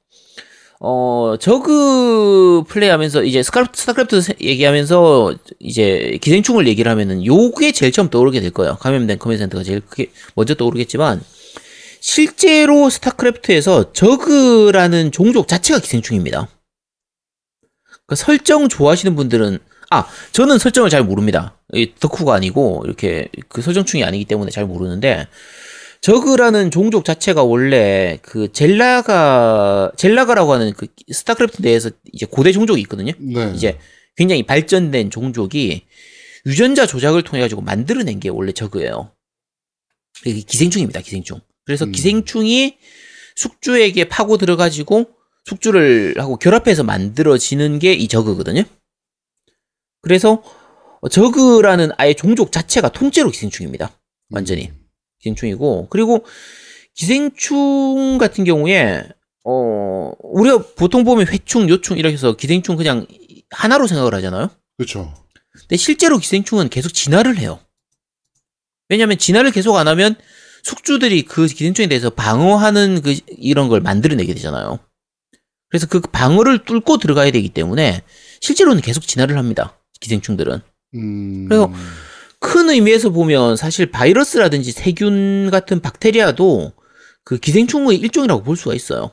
어, 저그 플레이 하면서, 이제 스타크래프트 세- 얘기하면서, 이제 기생충을 얘기를 하면은, 요게 제일 처음 떠오르게 될 거예요. 감염된 command center가 제일 크게, 먼저 떠오르겠지만, 실제로 스타크래프트에서 저그라는 종족 자체가 기생충입니다. 그 설정 좋아하시는 분들은 아 저는 설정을 잘 모릅니다. 이 덕후가 아니고 이렇게 그 설정충이 아니기 때문에 잘 모르는데 저그라는 종족 자체가 원래 그 젤라가 젤라가라고 하는 그 스타크래프트 내에서 이제 고대 종족이 있거든요. 네. 이제 굉장히 발전된 종족이 유전자 조작을 통해 가지고 만들어낸 게 원래 저그예요. 이게 기생충입니다, 기생충. 그래서 음. 기생충이 숙주에게 파고 들어가지고 숙주를 하고 결합해서 만들어지는 게 이 저그거든요. 그래서 저그라는 아예 종족 자체가 통째로 기생충입니다. 완전히 음. 기생충이고 그리고 기생충 같은 경우에 어 우리가 보통 보면 회충, 요충 이렇게 해서 기생충 그냥 하나로 생각을 하잖아요. 그렇죠. 근데 실제로 기생충은 계속 진화를 해요. 왜냐하면 진화를 계속 안 하면 숙주들이 그 기생충에 대해서 방어하는 그 이런 걸 만들어내게 되잖아요. 그래서 그 방어를 뚫고 들어가야 되기 때문에 실제로는 계속 진화를 합니다. 기생충들은. 음. 그래서 큰 의미에서 보면 사실 바이러스라든지 세균 같은 박테리아도 그 기생충의 일종이라고 볼 수가 있어요.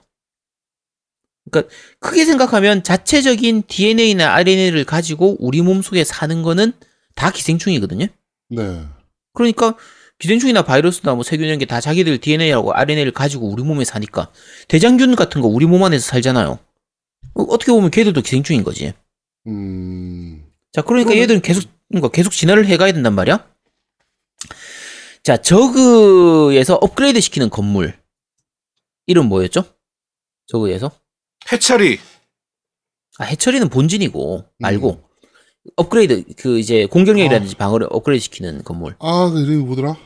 그러니까 크게 생각하면 자체적인 DNA나 RNA를 가지고 우리 몸속에 사는 거는 다 기생충이거든요. 네. 그러니까 기생충이나 바이러스나 뭐 세균 이런 게 다 자기들 DNA하고 RNA를 가지고 우리 몸에 사니까 대장균 같은 거 우리 몸 안에서 살잖아요. 어, 어떻게 보면 걔들도 기생충인 거지. 음. 자, 그러니까 그러면- 얘들은 계속 뭔가 계속 진화를 해가야 된단 말이야. 자, 저그에서 업그레이드 시키는 건물 이름 뭐였죠? 저그에서 해철이 아, 해처리는 본진이고 말고 음. 업그레이드 그 이제 아. 공격력이라든지 방어를 업그레이드 시키는 건물. 아, 그 이름이 뭐더라?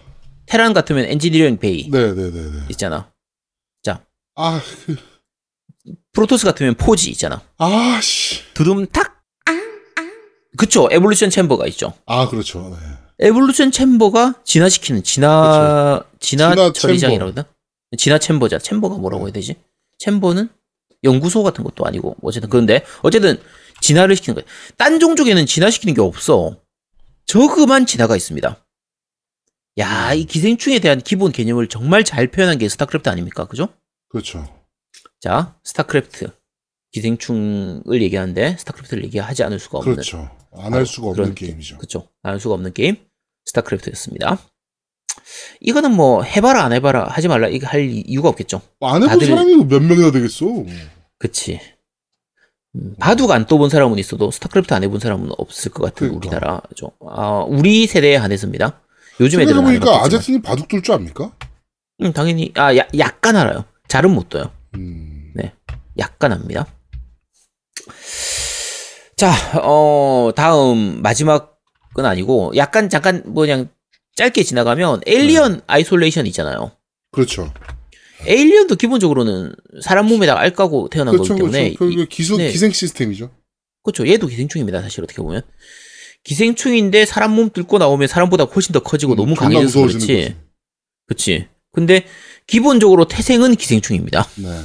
테란 같으면 Engineering Bay 네네네네. 있잖아. 아, 그, 프로토스 같으면 포지 있잖아. 아, 씨. 두둠 탁. 그쵸. Evolution Chamber가 있죠. 아, 그렇죠. 네. 에볼루션 챔버가 진화시키는 진화 진화 진화 처리장이라고 하거든. 진화 chamber자. chamber가 뭐라고 해야 되지? chamber는 연구소 같은 것도 아니고 어쨌든 그런데 어쨌든 진화를 시키는 거야. 딴 종족에는 진화시키는 게 없어. 저그만 진화가 있습니다. 야, 이 기생충에 대한 기본 개념을 정말 잘 표현한 게 스타크래프트 아닙니까? 그죠? 그렇죠. 자, 스타크래프트. 기생충을 얘기하는데 StarCraft를 얘기하지 않을 수가 없는 그렇죠. 안 할 수가 없는 게임이죠. 그쵸. 안 할 수가 없는 게임. StarCraft였습니다. 이거는 뭐 해봐라 안 해봐라 하지 말라 이거 할 이유가 없겠죠. 안 해본 다들- 사람이 몇 명이나 되겠어? 그치. 음, 바둑 안 둬본 사람은 있어도 스타크래프트 안 해본 사람은 없을 것 같은 그러니까. 우리나라죠. 아, 우리 세대에 한해서입니다. 요즘 애들은 안 생각해보니까 해봤겠지만. 아제트님 바둑 둘 줄 압니까? 음, 당연히 아 야, 약간 알아요. 잘은 못 둬요. 음. 네. 약간 합니다. 자, 어, 다음 마지막은 아니고 약간 잠깐 뭐 그냥 짧게 지나가면 Alien Isolation 있잖아요. 그렇죠. 에일리언도 기본적으로는 사람 몸에다가 알 까고 태어난 그렇죠. 거기 때문에 그렇죠. 그 기수, 네. 기생 시스템이죠. 그렇죠. 얘도 기생충입니다. 사실 어떻게 보면 기생충인데 사람 몸 뚫고 나오면 사람보다 훨씬 더 커지고 너무 음, 존나 강해져서 그렇지. 그렇지. 근데 기본적으로 태생은 기생충입니다. 네.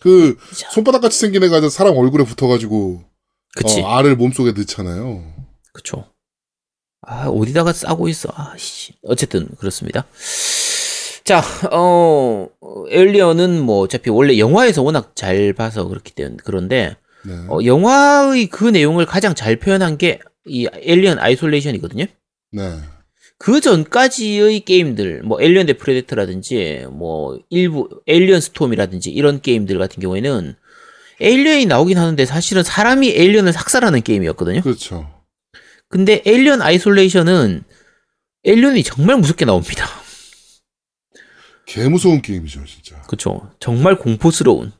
그 손바닥 같이 생긴 애가 사람 얼굴에 붙어가지고 그치. 어, 알을 몸속에 넣잖아요. 그쵸. 아, 어디다가 싸고 있어. 아, 씨. 어쨌든, 그렇습니다. 자, 어, Alien은 뭐, 어차피 원래 영화에서 워낙 잘 봐서 그렇기 때문에, 그런데, 네. 어, 영화의 그 내용을 가장 잘 표현한 게, 이 Alien Isolation이거든요? 네. 그 전까지의 게임들, 뭐, Alien 대 Predator라든지, 뭐, 일부, Alien Storm이라든지, 이런 게임들 같은 경우에는, Alien이 나오긴 하는데, 사실은 사람이 Alien을 학살하는 게임이었거든요? 그렇죠. 근데 Alien Isolation은 Alien이 정말 무섭게 나옵니다. 개 무서운 게임이죠, 진짜. 그쵸. 정말 공포스러운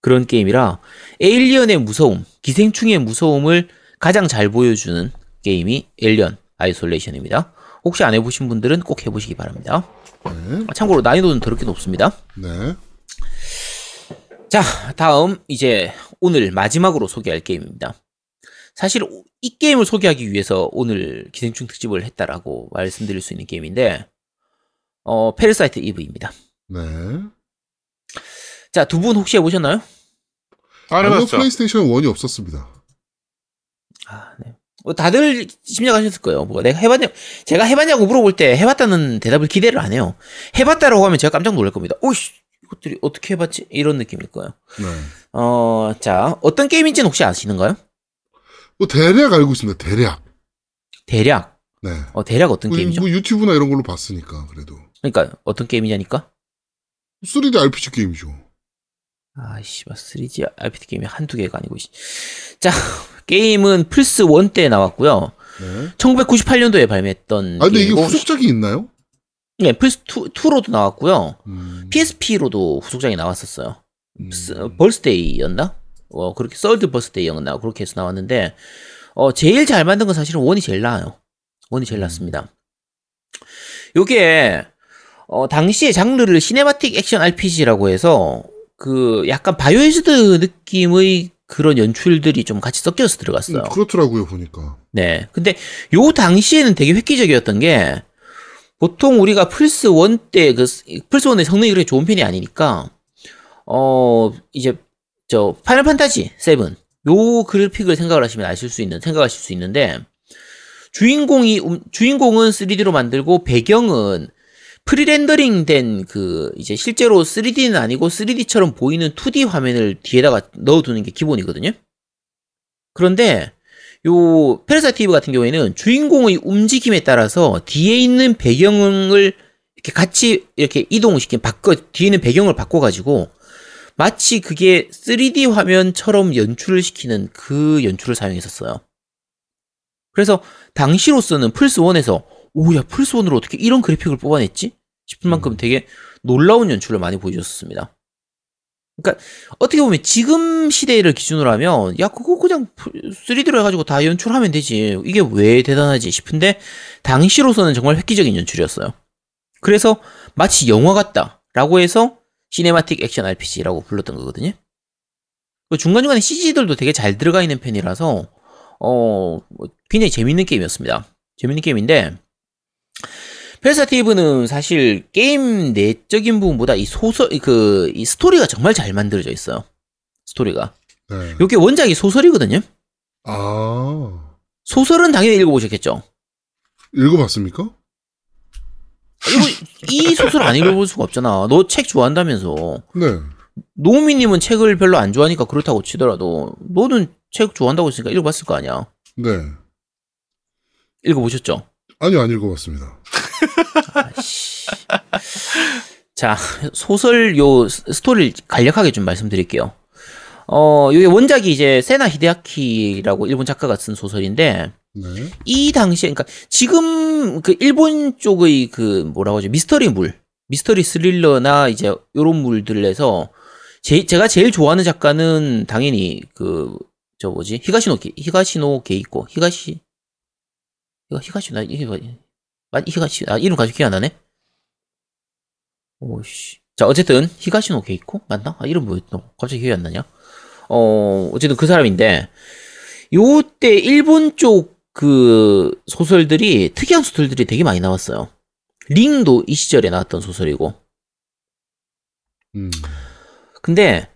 그런 게임이라 Alien의 무서움, 기생충의 무서움을 가장 잘 보여주는 게임이 Alien Isolation입니다. 혹시 안 해보신 분들은 꼭 해보시기 바랍니다. 네. 아, 참고로 난이도는 더럽게 높습니다. 네. 자, 다음 이제 오늘 마지막으로 소개할 게임입니다. 사실 이 게임을 소개하기 위해서 오늘 기생충 특집을 했다라고 말씀드릴 수 있는 게임인데 어, Parasite Eve입니다. 네. 자, 두 분 혹시 해 보셨나요? 안 아니요, 해봤죠. 플레이스테이션 1이 없었습니다. 아, 네. 어, 다들 심각하셨을 거예요. 뭐 내가 해봤냐, 제가 해봤냐고 물어볼 때 해봤다는 대답을 기대를 안 해요. 해봤다라고 하면 제가 깜짝 놀랄 겁니다. 오이씨, 이것들이 어떻게 해봤지? 이런 느낌일 거예요. 네. 어, 자, 어떤 게임인지는 혹시 아시는가요? 뭐 대략 알고 있습니다. 대략. 대략. 네. 어, 대략 어떤 뭐, 게임이죠? 뭐 유튜브나 이런 걸로 봤으니까 그래도 그러니까 어떤 게임이냐니까? 3D RPG 게임이죠. 아이씨, 3D RPG 게임이 한두 개가 아니고, 씨. 자, 게임은 플스1 때 나왔고요. 네. 1998년도에 발매했던. 아 근데 이게 후속작이 있나요? 네, 플스2, 2로도 나왔고요. 음. PSP로도 후속작이 나왔었어요. 음. 스- Birthday였나? 어, 그렇게, Third Birthday였나? 그렇게 해서 나왔는데, 어, 제일 잘 만든 건 사실은 one이 제일 나아요. one이 제일 음. 낫습니다. 요게, 어, 당시에 장르를 cinematic 액션 RPG라고 해서, 그, 약간 Biohazard 느낌의 그런 연출들이 좀 같이 섞여서 들어갔어요. 음, 그렇더라고요 보니까. 네. 근데 요 당시에는 되게 획기적이었던 게 보통 우리가 플스 1때그 플스 1의 성능이 그렇게 좋은 편이 아니니까 어 이제 저 Final Fantasy 7 요 그래픽을 생각을 하시면 아실 수 있는 생각하실 수 있는데 주인공이 음, 주인공은 3D로 만들고 배경은 pre-rendering 된그 이제 실제로 3D는 아니고 3D처럼 보이는 2D 화면을 뒤에다가 넣어두는 게 기본이거든요. 그런데 요 Parasite Eve 같은 경우에는 주인공의 움직임에 따라서 뒤에 있는 배경을 이렇게 같이 이렇게 이동을 시킨 바꿔 뒤에 있는 배경을 바꿔 가지고 마치 그게 3D 화면처럼 연출을 시키는 그 연출을 사용했었어요. 그래서 당시로서는 플스 1에서 오야 플스 1으로 어떻게 이런 그래픽을 뽑아냈지 싶을 만큼 되게 놀라운 연출을 많이 보여줬습니다. 그러니까 어떻게 보면 지금 시대를 기준으로 하면 야 그거 그냥 3D로 해가지고 다 연출하면 되지 이게 왜 대단하지 싶은데 당시로서는 정말 획기적인 연출이었어요. 그래서 마치 영화 같다라고 해서 cinematic 액션 RPG라고 불렀던 거거든요. 그 중간중간에 CG들도 되게 잘 들어가 있는 편이라서 어 굉장히 재밌는 게임이었습니다. 재밌는 게임인데 Parasite Eve는 사실 게임 내적인 부분보다 이 소설 그 이 스토리가 정말 잘 만들어져 있어요. 스토리가. 네. 이게 원작이 소설이거든요. 아, 소설은 당연히 읽어보셨겠죠. 읽어봤습니까? 이거 이 소설 안 읽어볼 수가 없잖아. 너 책 좋아한다면서. 네. 노우미님은 책을 별로 안 좋아하니까 그렇다고 치더라도 너는 책 좋아한다고 했으니까 읽어봤을 거 아니야. 네. 읽어보셨죠? 아니요, 안 읽어봤습니다. 아이씨. 자, 소설 요 스- 스토리를 간략하게 좀 말씀드릴게요. 어, 요게 원작이 이제 세나 히데아키라고 일본 작가가 쓴 소설인데 네. 이 당시에 그러니까 지금 그 일본 쪽의 그 뭐라고 하죠? 미스터리 물, 미스터리 스릴러나 이제 요런 물들에서 제, 제가 제일 좋아하는 작가는 당연히 그 저 뭐지? 히가시노 게, 히가시노 게이코. 히가시 이거 히가시 나 이게 뭐 맞 히가시 아 이름 가지고 기억 안 나네. 오씨. 자 어쨌든 히가시노 게이코 맞나? 아 이름 뭐였노? 갑자기 기억이 안 나냐? 어 어쨌든 그 사람인데 요때 일본 쪽 그 소설들이 특이한 소설들이 되게 많이 나왔어요. 링도 이 시절에 나왔던 소설이고. 음. 근데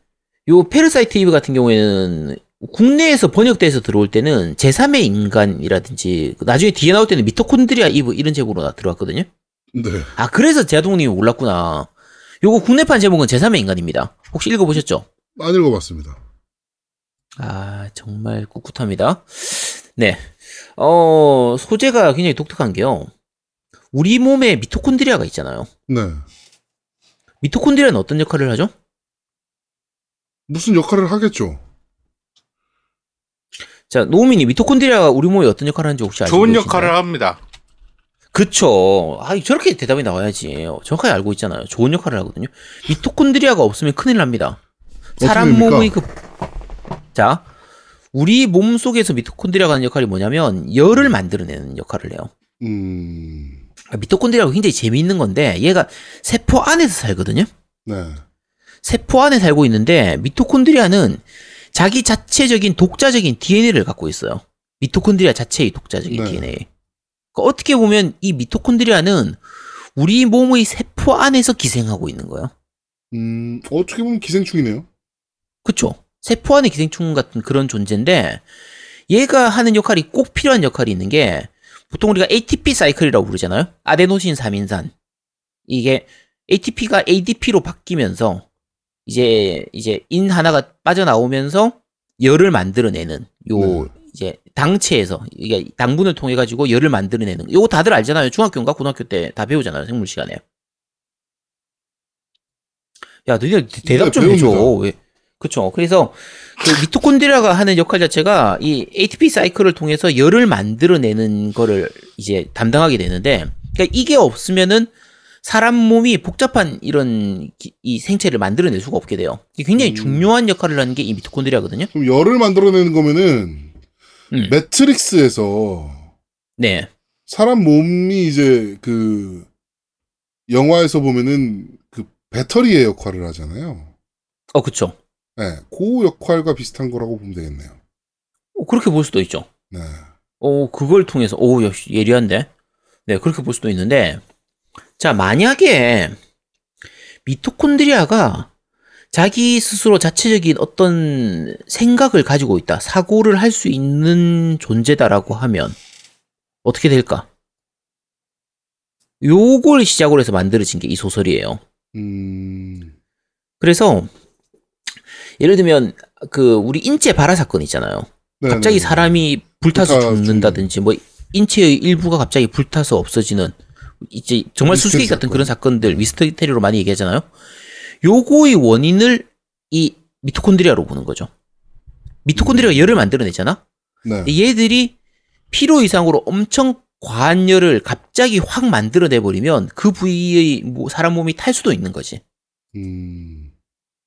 요 Parasite Eve 같은 경우에는 국내에서 번역돼서 들어올 때는 제3의 인간이라든지 나중에 뒤에 나올 때는 미토콘드리아 이브 이런 제목으로 나 들어왔거든요. 네. 아 그래서 제아동님이 몰랐구나. 요거 국내판 제목은 제3의 인간입니다. 혹시 읽어보셨죠? 안 읽어봤습니다. 아 정말 꿋꿋합니다. 네. 어 소재가 굉장히 독특한 게요. 우리 몸에 미토콘드리아가 있잖아요. 네. 미토콘드리아는 어떤 역할을 하죠? 무슨 역할을 하겠죠? 자, 노우민이 미토콘드리아가 우리 몸에 어떤 역할을 하는지 혹시 알고 좋은 계신가요? 역할을 합니다. 그쵸. 아, 저렇게 대답이 나와야지. 정확하게 알고 있잖아요. 좋은 역할을 하거든요. 미토콘드리아가 없으면 큰일 납니다. 사람? 몸의 그, 자, 우리 몸 속에서 미토콘드리아가 하는 역할이 뭐냐면, 열을 만들어내는 역할을 해요. 음. 아, 미토콘드리아가 굉장히 재미있는 건데, 얘가 세포 안에서 살거든요. 네. 세포 안에 살고 있는데, 미토콘드리아는 자기 자체적인 독자적인 DNA를 갖고 있어요. 미토콘드리아 자체의 독자적인 네. DNA. 그러니까 어떻게 보면 이 미토콘드리아는 우리 몸의 세포 안에서 기생하고 있는 거예요. 음, 어떻게 보면 기생충이네요. 그쵸? 세포 안의 기생충 같은 그런 존재인데, 얘가 하는 역할이 꼭 필요한 역할이 있는 게, 보통 우리가 ATP 사이클이라고 부르잖아요? 아데노신 3인산. 이게 ATP가 ADP로 바뀌면서, 이제, 이제 인 하나가 빠져나오면서 열을 만들어내는, 요, 네. 이제 당체에서, 이게 당분을 통해 가지고 열을 만들어내는, 요거 다들 알잖아요. 중학교인가 고등학교 때 다 배우잖아요. 생물 시간에. 야, 너희들 대- 대답 네, 좀 배웁니다. 해줘. 왜? 그쵸. 그래서 그 미토콘드리아가 하는 역할 자체가 이 ATP 사이클을 통해서 열을 만들어내는 거를 이제 담당하게 되는데, 그러니까 이게 없으면은 사람 몸이 복잡한 이런 기- 이 생체를 만들어낼 수가 없게 돼요. 이게 굉장히 음. 중요한 역할을 하는 게 이 미토콘드리아거든요. 그럼 열을 만들어내는 거면은 음. 매트릭스에서 네. 사람 몸이 이제 그 영화에서 보면은 그 배터리의 역할을 하잖아요. 어, 그쵸. 네, 그 역할과 비슷한 거라고 보면 되겠네요. 어, 그렇게 볼 수도 있죠. 네. 어, 그걸 통해서, 오, 역시 예리한데? 네, 그렇게 볼 수도 있는데, 자, 만약에 미토콘드리아가 자기 스스로 자체적인 어떤 생각을 가지고 있다, 사고를 할 수 있는 존재다라고 하면, 어떻게 될까? 요걸 시작으로 해서 만들어진 게 이 소설이에요. 음, 그래서, 예를 들면, 그, 우리 인체 발화 사건 있잖아요. 네, 갑자기 네. 사람이 불타서 불타 죽는다든지 뭐 인체의 일부가 갑자기 불타서 없어지는 이제 정말 수수께끼 같은 사건. 그런 사건들 미스터리로 많이 얘기하잖아요. 요거의 원인을 이 미토콘드리아로 보는 거죠. 미토콘드리아가 열을 만들어내잖아. 네. 얘들이 필요 이상으로 엄청 과한 열을 갑자기 확 만들어내 버리면 그 부위의 뭐 사람 몸이 탈 수도 있는 거지. 음.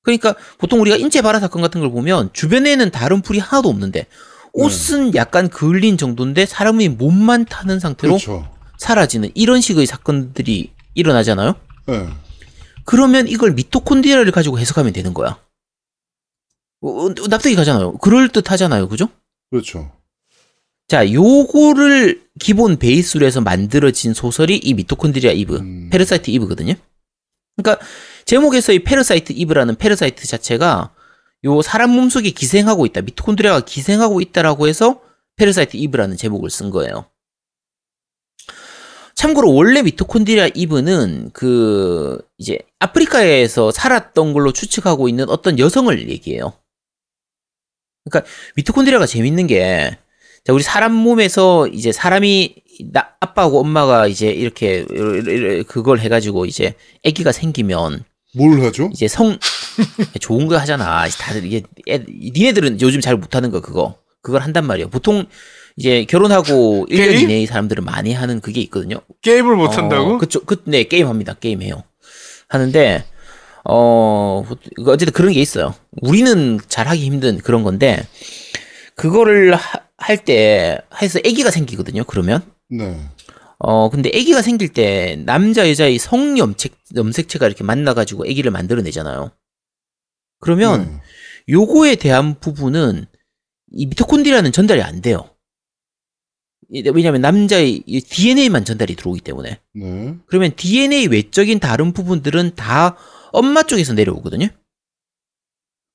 그러니까 보통 우리가 인체 발화 사건 같은 걸 보면 주변에는 다른 풀이 하나도 없는데 옷은 약간 그을린 정도인데 사람의 몸만 타는 상태로 그렇죠. 사라지는 이런 식의 사건들이 일어나잖아요. 네. 그러면 이걸 미토콘드리아를 가지고 해석하면 되는 거야. 어, 어, 납득이 가잖아요. 그럴 듯 하잖아요. 그죠? 그렇죠. 자, 요거를 기본 베이스로 해서 만들어진 소설이 이 미토콘드리아 이브, 음. Parasite Eve거든요. 그러니까 제목에서 이 Parasite Eve라는 parasite 자체가 요 사람 몸속에 기생하고 있다, 미토콘드리아가 기생하고 있다라고 해서 Parasite Eve라는 제목을 쓴 거예요. 참고로 원래 미토콘드리아 이브는 그 이제 아프리카에서 살았던 걸로 추측하고 있는 어떤 여성을 얘기해요. 그러니까 미토콘드리아가 재밌는 게 자, 우리 사람 몸에서 이제 사람이 나, 아빠하고 엄마가 이제 이렇게 그걸 해가지고 이제 아기가 생기면 뭘 하죠? 이제 성 좋은 거 하잖아. 다들 이게 애, 니네들은 요즘 잘 못하는 거 그거 그걸 한단 말이에요. 보통 이제 결혼하고 1년 게임? 이내의 사람들은 많이 하는 그게 있거든요. 게임을 못 한다고? 어, 그쪽 그, 네 게임 합니다. 게임 해요. 하는데 어 어쨌든 그런 게 있어요. 우리는 잘하기 힘든 그런 건데 그거를 할 때 해서 아기가 생기거든요. 그러면 네. 어 근데 아기가 생길 때 남자 여자의 성 염색 염색체가 이렇게 만나가지고 아기를 만들어내잖아요. 그러면 네. 요거에 대한 부분은 이 미토콘드리아는 전달이 안 돼요. 이- 왜냐하면 남자의 이 DNA만 전달이 들어오기 때문에. 네. 그러면 DNA 외적인 다른 부분들은 다 엄마 쪽에서 내려오거든요.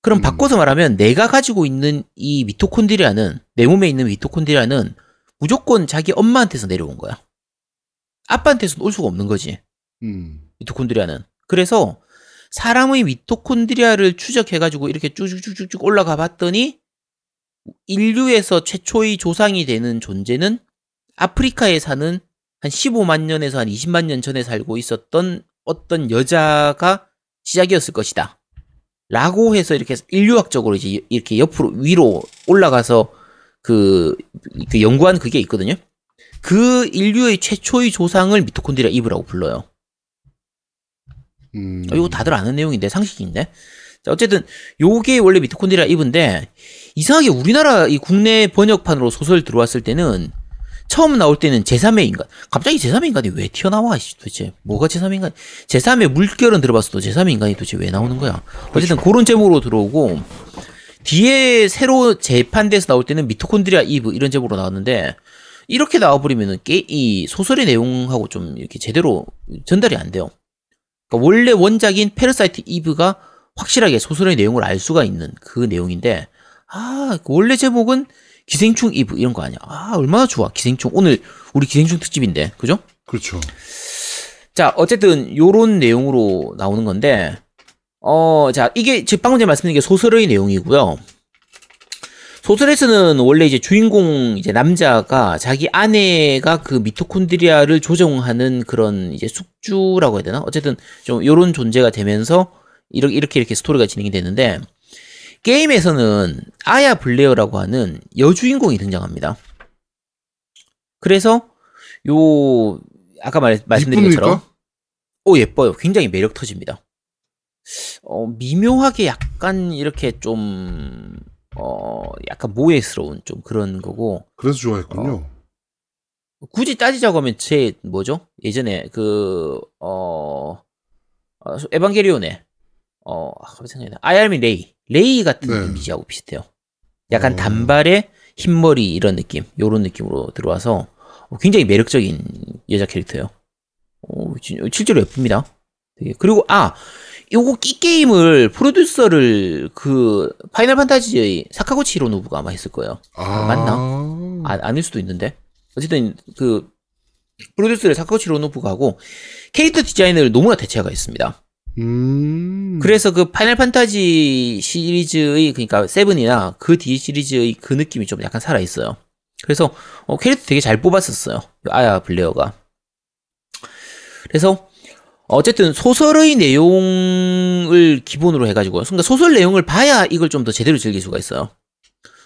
그럼 음. 바꿔서 말하면 내가 가지고 있는 이 미토콘드리아는 내 몸에 있는 미토콘드리아는 무조건 자기 엄마한테서 내려온 거야. 아빠한테서는 올 수가 없는 거지. 음. 미토콘드리아는. 그래서 사람의 미토콘드리아를 추적해가지고 이렇게 쭉쭉쭉쭉 올라가 봤더니 인류에서 최초의 조상이 되는 존재는 아프리카에 사는 한 15만 년에서 한 20만 년 전에 살고 있었던 어떤 여자가 시작이었을 것이다. 라고 해서 이렇게 인류학적으로 이제 이렇게 옆으로 위로 올라가서 그, 그 연구한 그게 있거든요. 그 인류의 최초의 조상을 미토콘드리아 이브라고 불러요. 음. 어, 이거 다들 아는 내용인데 상식인데. 자, 어쨌든 요게 원래 미토콘드리아 이브인데 이상하게 우리나라 이 국내 번역판으로 소설 들어왔을 때는 처음 나올 때는 제3의 인간. 갑자기 제3의 인간이 왜 튀어나와? 씨, 도대체 뭐가 제3의 인간? 제3의 물결은 들어봤어도 제3의 인간이 도대체 왜 나오는 거야? 어쨌든 그런 제목으로 들어오고 뒤에 새로 재판돼서 나올 때는 미토콘드리아 이브 이런 제목으로 나왔는데 이렇게 나와버리면은 게, 이 소설의 내용하고 좀 이렇게 제대로 전달이 안 돼요. 그러니까 원래 원작인 Parasite Eve가 확실하게 소설의 내용을 알 수가 있는 그 내용인데 아 원래 제목은 기생충 이브 이런 거 아니야. 아 얼마나 좋아. 기생충. 오늘 우리 기생충 특집인데. 그죠? 그렇죠. 자 어쨌든 요런 내용으로 나오는 건데 어 자 이게 제 방금 전에 말씀드린 게 소설의 내용이고요. 소설에서는 원래 이제 주인공 이제 남자가 자기 아내가 그 미토콘드리아를 조정하는 그런 이제 숙주라고 해야 되나? 어쨌든 좀 요런 존재가 되면서 이렇게 이렇게 이렇게 스토리가 진행이 되는데 게임에서는 아야 블레어라고 하는 여주인공이 등장합니다. 그래서 요 아까 말, 말씀드린 것처럼? 오 예뻐요. 굉장히 매력 터집니다. 어 미묘하게 약간 이렇게 좀 어 약간 모해스러운 좀 그런 거고 그래서 좋아했군요. 굳이 따지자고 하면 제 뭐죠? 예전에 그 어, 어 에반게리온의 어 아, 갑자기 생각이 나. 아얄미 레이 레이 같은 네. 이미지하고 비슷해요. 약간 어. 단발에 흰머리 이런 느낌, 요런 느낌으로 들어와서 어, 굉장히 매력적인 여자 캐릭터예요. 어, 진- 실제로 예쁩니다. 되게. 그리고 아 요거 이 게임을 프로듀서를 그 Final Fantasy의 사카구치 히로노부가 아마 했을 거예요. 아, 맞나? 아, 아닐 수도 있는데. 어쨌든 그 프로듀서를 사카구치 히로노부가 하고 캐릭터 디자인을 노무라 테츠야가 했습니다. 음. 그래서 그 Final Fantasy 시리즈의 그러니까 seven이나 그 뒤 시리즈의 그 느낌이 좀 약간 살아 있어요. 그래서 어, 캐릭터 되게 잘 뽑았었어요. 아야 블레어가. 그래서 어쨌든 소설의 내용을 기본으로 해가지고, 그러니까 소설 내용을 봐야 이걸 좀 더 제대로 즐길 수가 있어요.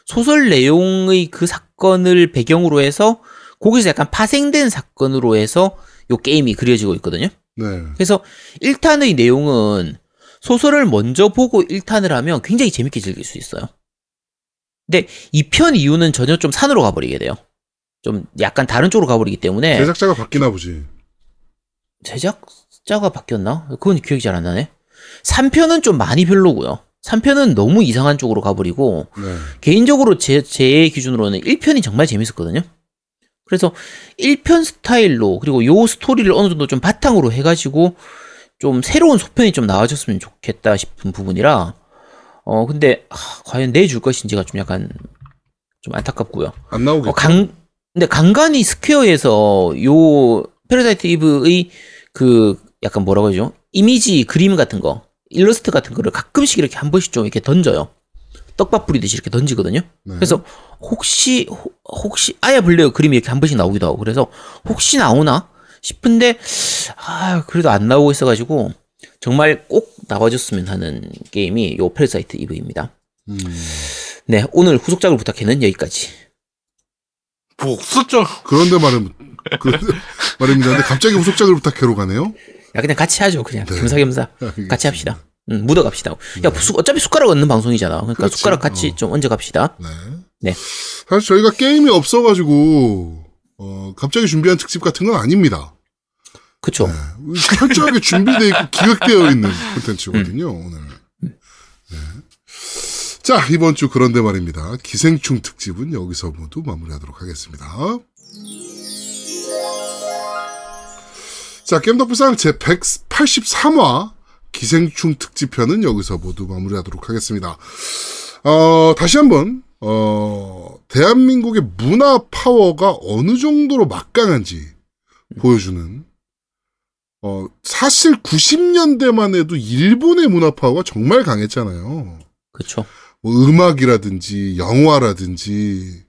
소설 내용의 그 사건을 배경으로 해서 거기서 약간 파생된 사건으로 해서 요 게임이 그려지고 있거든요. 네. 그래서 1탄의 내용은 소설을 먼저 보고 1탄을 하면 굉장히 재밌게 즐길 수 있어요. 근데 2편 이후는 전혀 좀 산으로 가버리게 돼요. 좀 약간 다른 쪽으로 가버리기 때문에 제작자가 바뀌나 보지. 제작자가 바뀌었나? 그건 기억이 잘 안 나네. 3편은 좀 많이 별로고요. 3편은 너무 이상한 쪽으로 가버리고 네. 개인적으로 제, 제 기준으로는 1편이 정말 재밌었거든요. 그래서 1편 스타일로 그리고 요 스토리를 어느 정도 좀 바탕으로 해가지고 좀 새로운 소편이 좀 나와줬으면 좋겠다 싶은 부분이라 어 근데 하, 과연 내줄 것인지가 좀 약간 좀 안타깝고요. 안 나오겠죠. 어, 강 근데 간간히 Square에서 요 Parasite Eve의 그 약간 뭐라고 하죠? 이미지 그림 같은 거 일러스트 같은 거를 가끔씩 이렇게 한 번씩 좀 이렇게 던져요. 떡밥 뿌리듯이 이렇게 던지거든요. 네. 그래서 혹시 혹- 혹시 아야 브레아 그림이 이렇게 한 번씩 나오기도 하고 그래서 혹시 나오나 싶은데 아 그래도 안 나오고 있어가지고 정말 꼭 나와줬으면 하는 게임이 요 패러사이트 이브입니다. 음. 네 오늘 후속작을 부탁해는 여기까지. 복수죠. 그런데 말은 그 말입니다. 근데 갑자기 후속작을 부탁해로 가네요. 야 그냥 같이 하죠 그냥 네. 겸사겸사 같이 합시다. 응, 묻어 갑시다. 야 수- 어차피 숟가락 얹는 방송이잖아. 그러니까 그렇지. 숟가락 같이 어. 좀 얹어 갑시다. 네. 네. 사실 저희가 게임이 없어가지고 어, 갑자기 준비한 특집 같은 건 아닙니다. 그쵸? 네. 철저하게 준비되어 있고 기획되어 있는 콘텐츠거든요, 오늘. 네. 자, 이번 주 그런데 말입니다. 기생충 특집은 여기서 모두 마무리하도록 하겠습니다. 자, 겜덕부상 제 183화 기생충 특집편은 여기서 모두 마무리하도록 하겠습니다. 어, 다시 한번, 어, 대한민국의 문화 파워가 어느 정도로 막강한지 보여주는 어, 사실 90년대만 해도 일본의 문화 파워가 정말 강했잖아요. 그쵸? 뭐 음악이라든지 영화라든지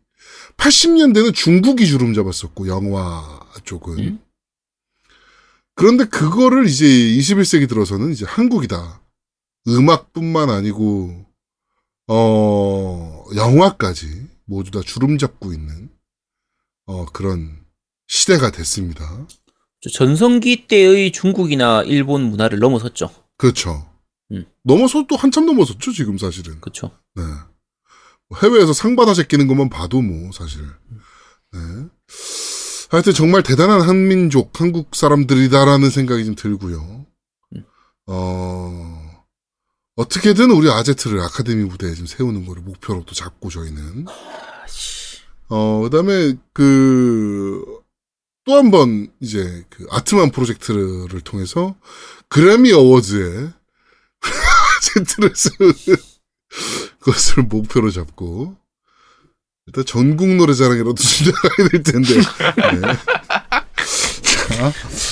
80년대는 중국이 주름 잡았었고 영화 쪽은 음? 그런데 그거를 이제 21세기 들어서는 이제 한국이다. 음악뿐만 아니고 어 영화까지 모두 다 주름 잡고 있는 어 그런 시대가 됐습니다. 저 전성기 때의 중국이나 일본 문화를 넘어섰죠. 그렇죠. 음. 넘어서 또 한참 넘어섰죠, 지금 사실은. 그쵸? 네. 뭐 해외에서 상 받아 제끼는 것만 봐도 뭐, 사실. 네. 하여튼 정말 대단한 한민족, 한국 사람들이다라는 생각이 좀 들고요. 음. 어, 어떻게든 우리 아제트를 아카데미 무대에 좀 세우는 거를 목표로 또 잡고 저희는. 어, 그 다음에 그, 또 한 번 이제 그 아트만 프로젝트를 통해서 그래미 어워즈에 아제트를 세우는 것을 목표로 잡고 일단 전국 노래자랑이라도 준비해야 될 텐데. 네.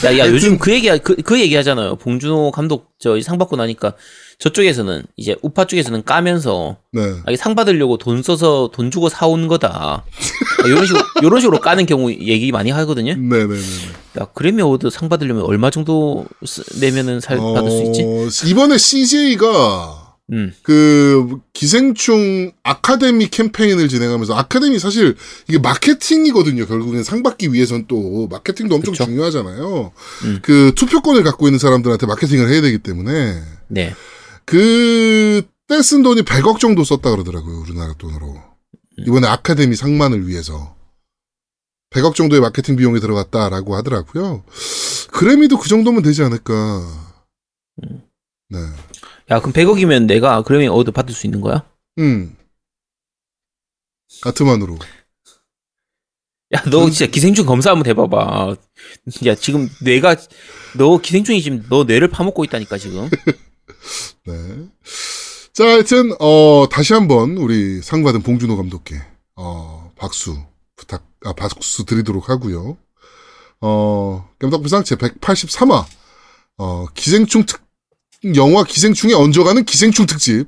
야, 야, 요즘 그 얘기, 그, 그 얘기 하잖아요. 봉준호 감독 저 상 받고 나니까 저쪽에서는 이제 우파 쪽에서는 까면서 네. 아, 이게 상 받으려고 돈 써서 돈 주고 사온 거다. 아, 이런 식으로, 이런 식으로 까는 경우 얘기 많이 하거든요. 네네네. 야, Grammy Award 상 받으려면 얼마 정도 쓰- 내면은 살, 받을 수 있지? 어, 이번에 CJ가 음, 그 기생충 아카데미 캠페인을 진행하면서 아카데미 사실 이게 마케팅이거든요. 결국엔 상 받기 위해선 또 마케팅도 엄청 그쵸. 중요하잖아요. 음. 그 투표권을 갖고 있는 사람들한테 마케팅을 해야 되기 때문에 네. 그때 쓴 돈이 100억 정도 썼다 그러더라고요. 우리나라 돈으로. 이번에 아카데미 상만을 위해서 100억 정도의 마케팅 비용이 들어갔다라고 하더라고요. 그래미도 그 정도면 되지 않을까. 네. 야, 그럼 100억이면 내가 Grammy Award 받을 수 있는 거야? 음. 아트만으로. 야, 너 진짜 기생충 검사 한번 해봐봐. 야, 지금 뇌가, 너 기생충이 지금 너 뇌를 파먹고 있다니까, 지금. 네. 자, 하여튼, 어, 다시 한번 우리 상 받은 봉준호 감독께, 어, 박수 부탁, 아, 박수 드리도록 하고요. 어, 겜덕부상 제 183화, 어, 기생충 특, 영화 기생충에 얹어가는 기생충 특집.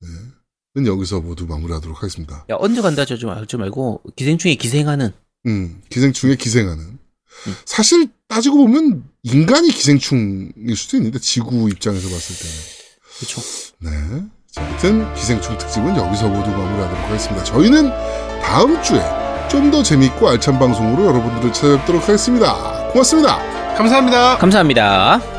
네. 여기서 모두 마무리하도록 하겠습니다. 야 언제 간다 하지 말지 말고 기생충에 기생하는 음, 기생충에 기생하는. 음. 사실 따지고 보면 인간이 기생충일 수도 있는데 지구 입장에서 봤을 때는. 그렇죠. 네. 자, 아무튼 기생충 특집은 여기서 모두 마무리하도록 하겠습니다. 저희는 다음 주에 좀 더 재밌고 알찬 방송으로 여러분들을 찾아뵙도록 하겠습니다. 고맙습니다. 감사합니다. 감사합니다.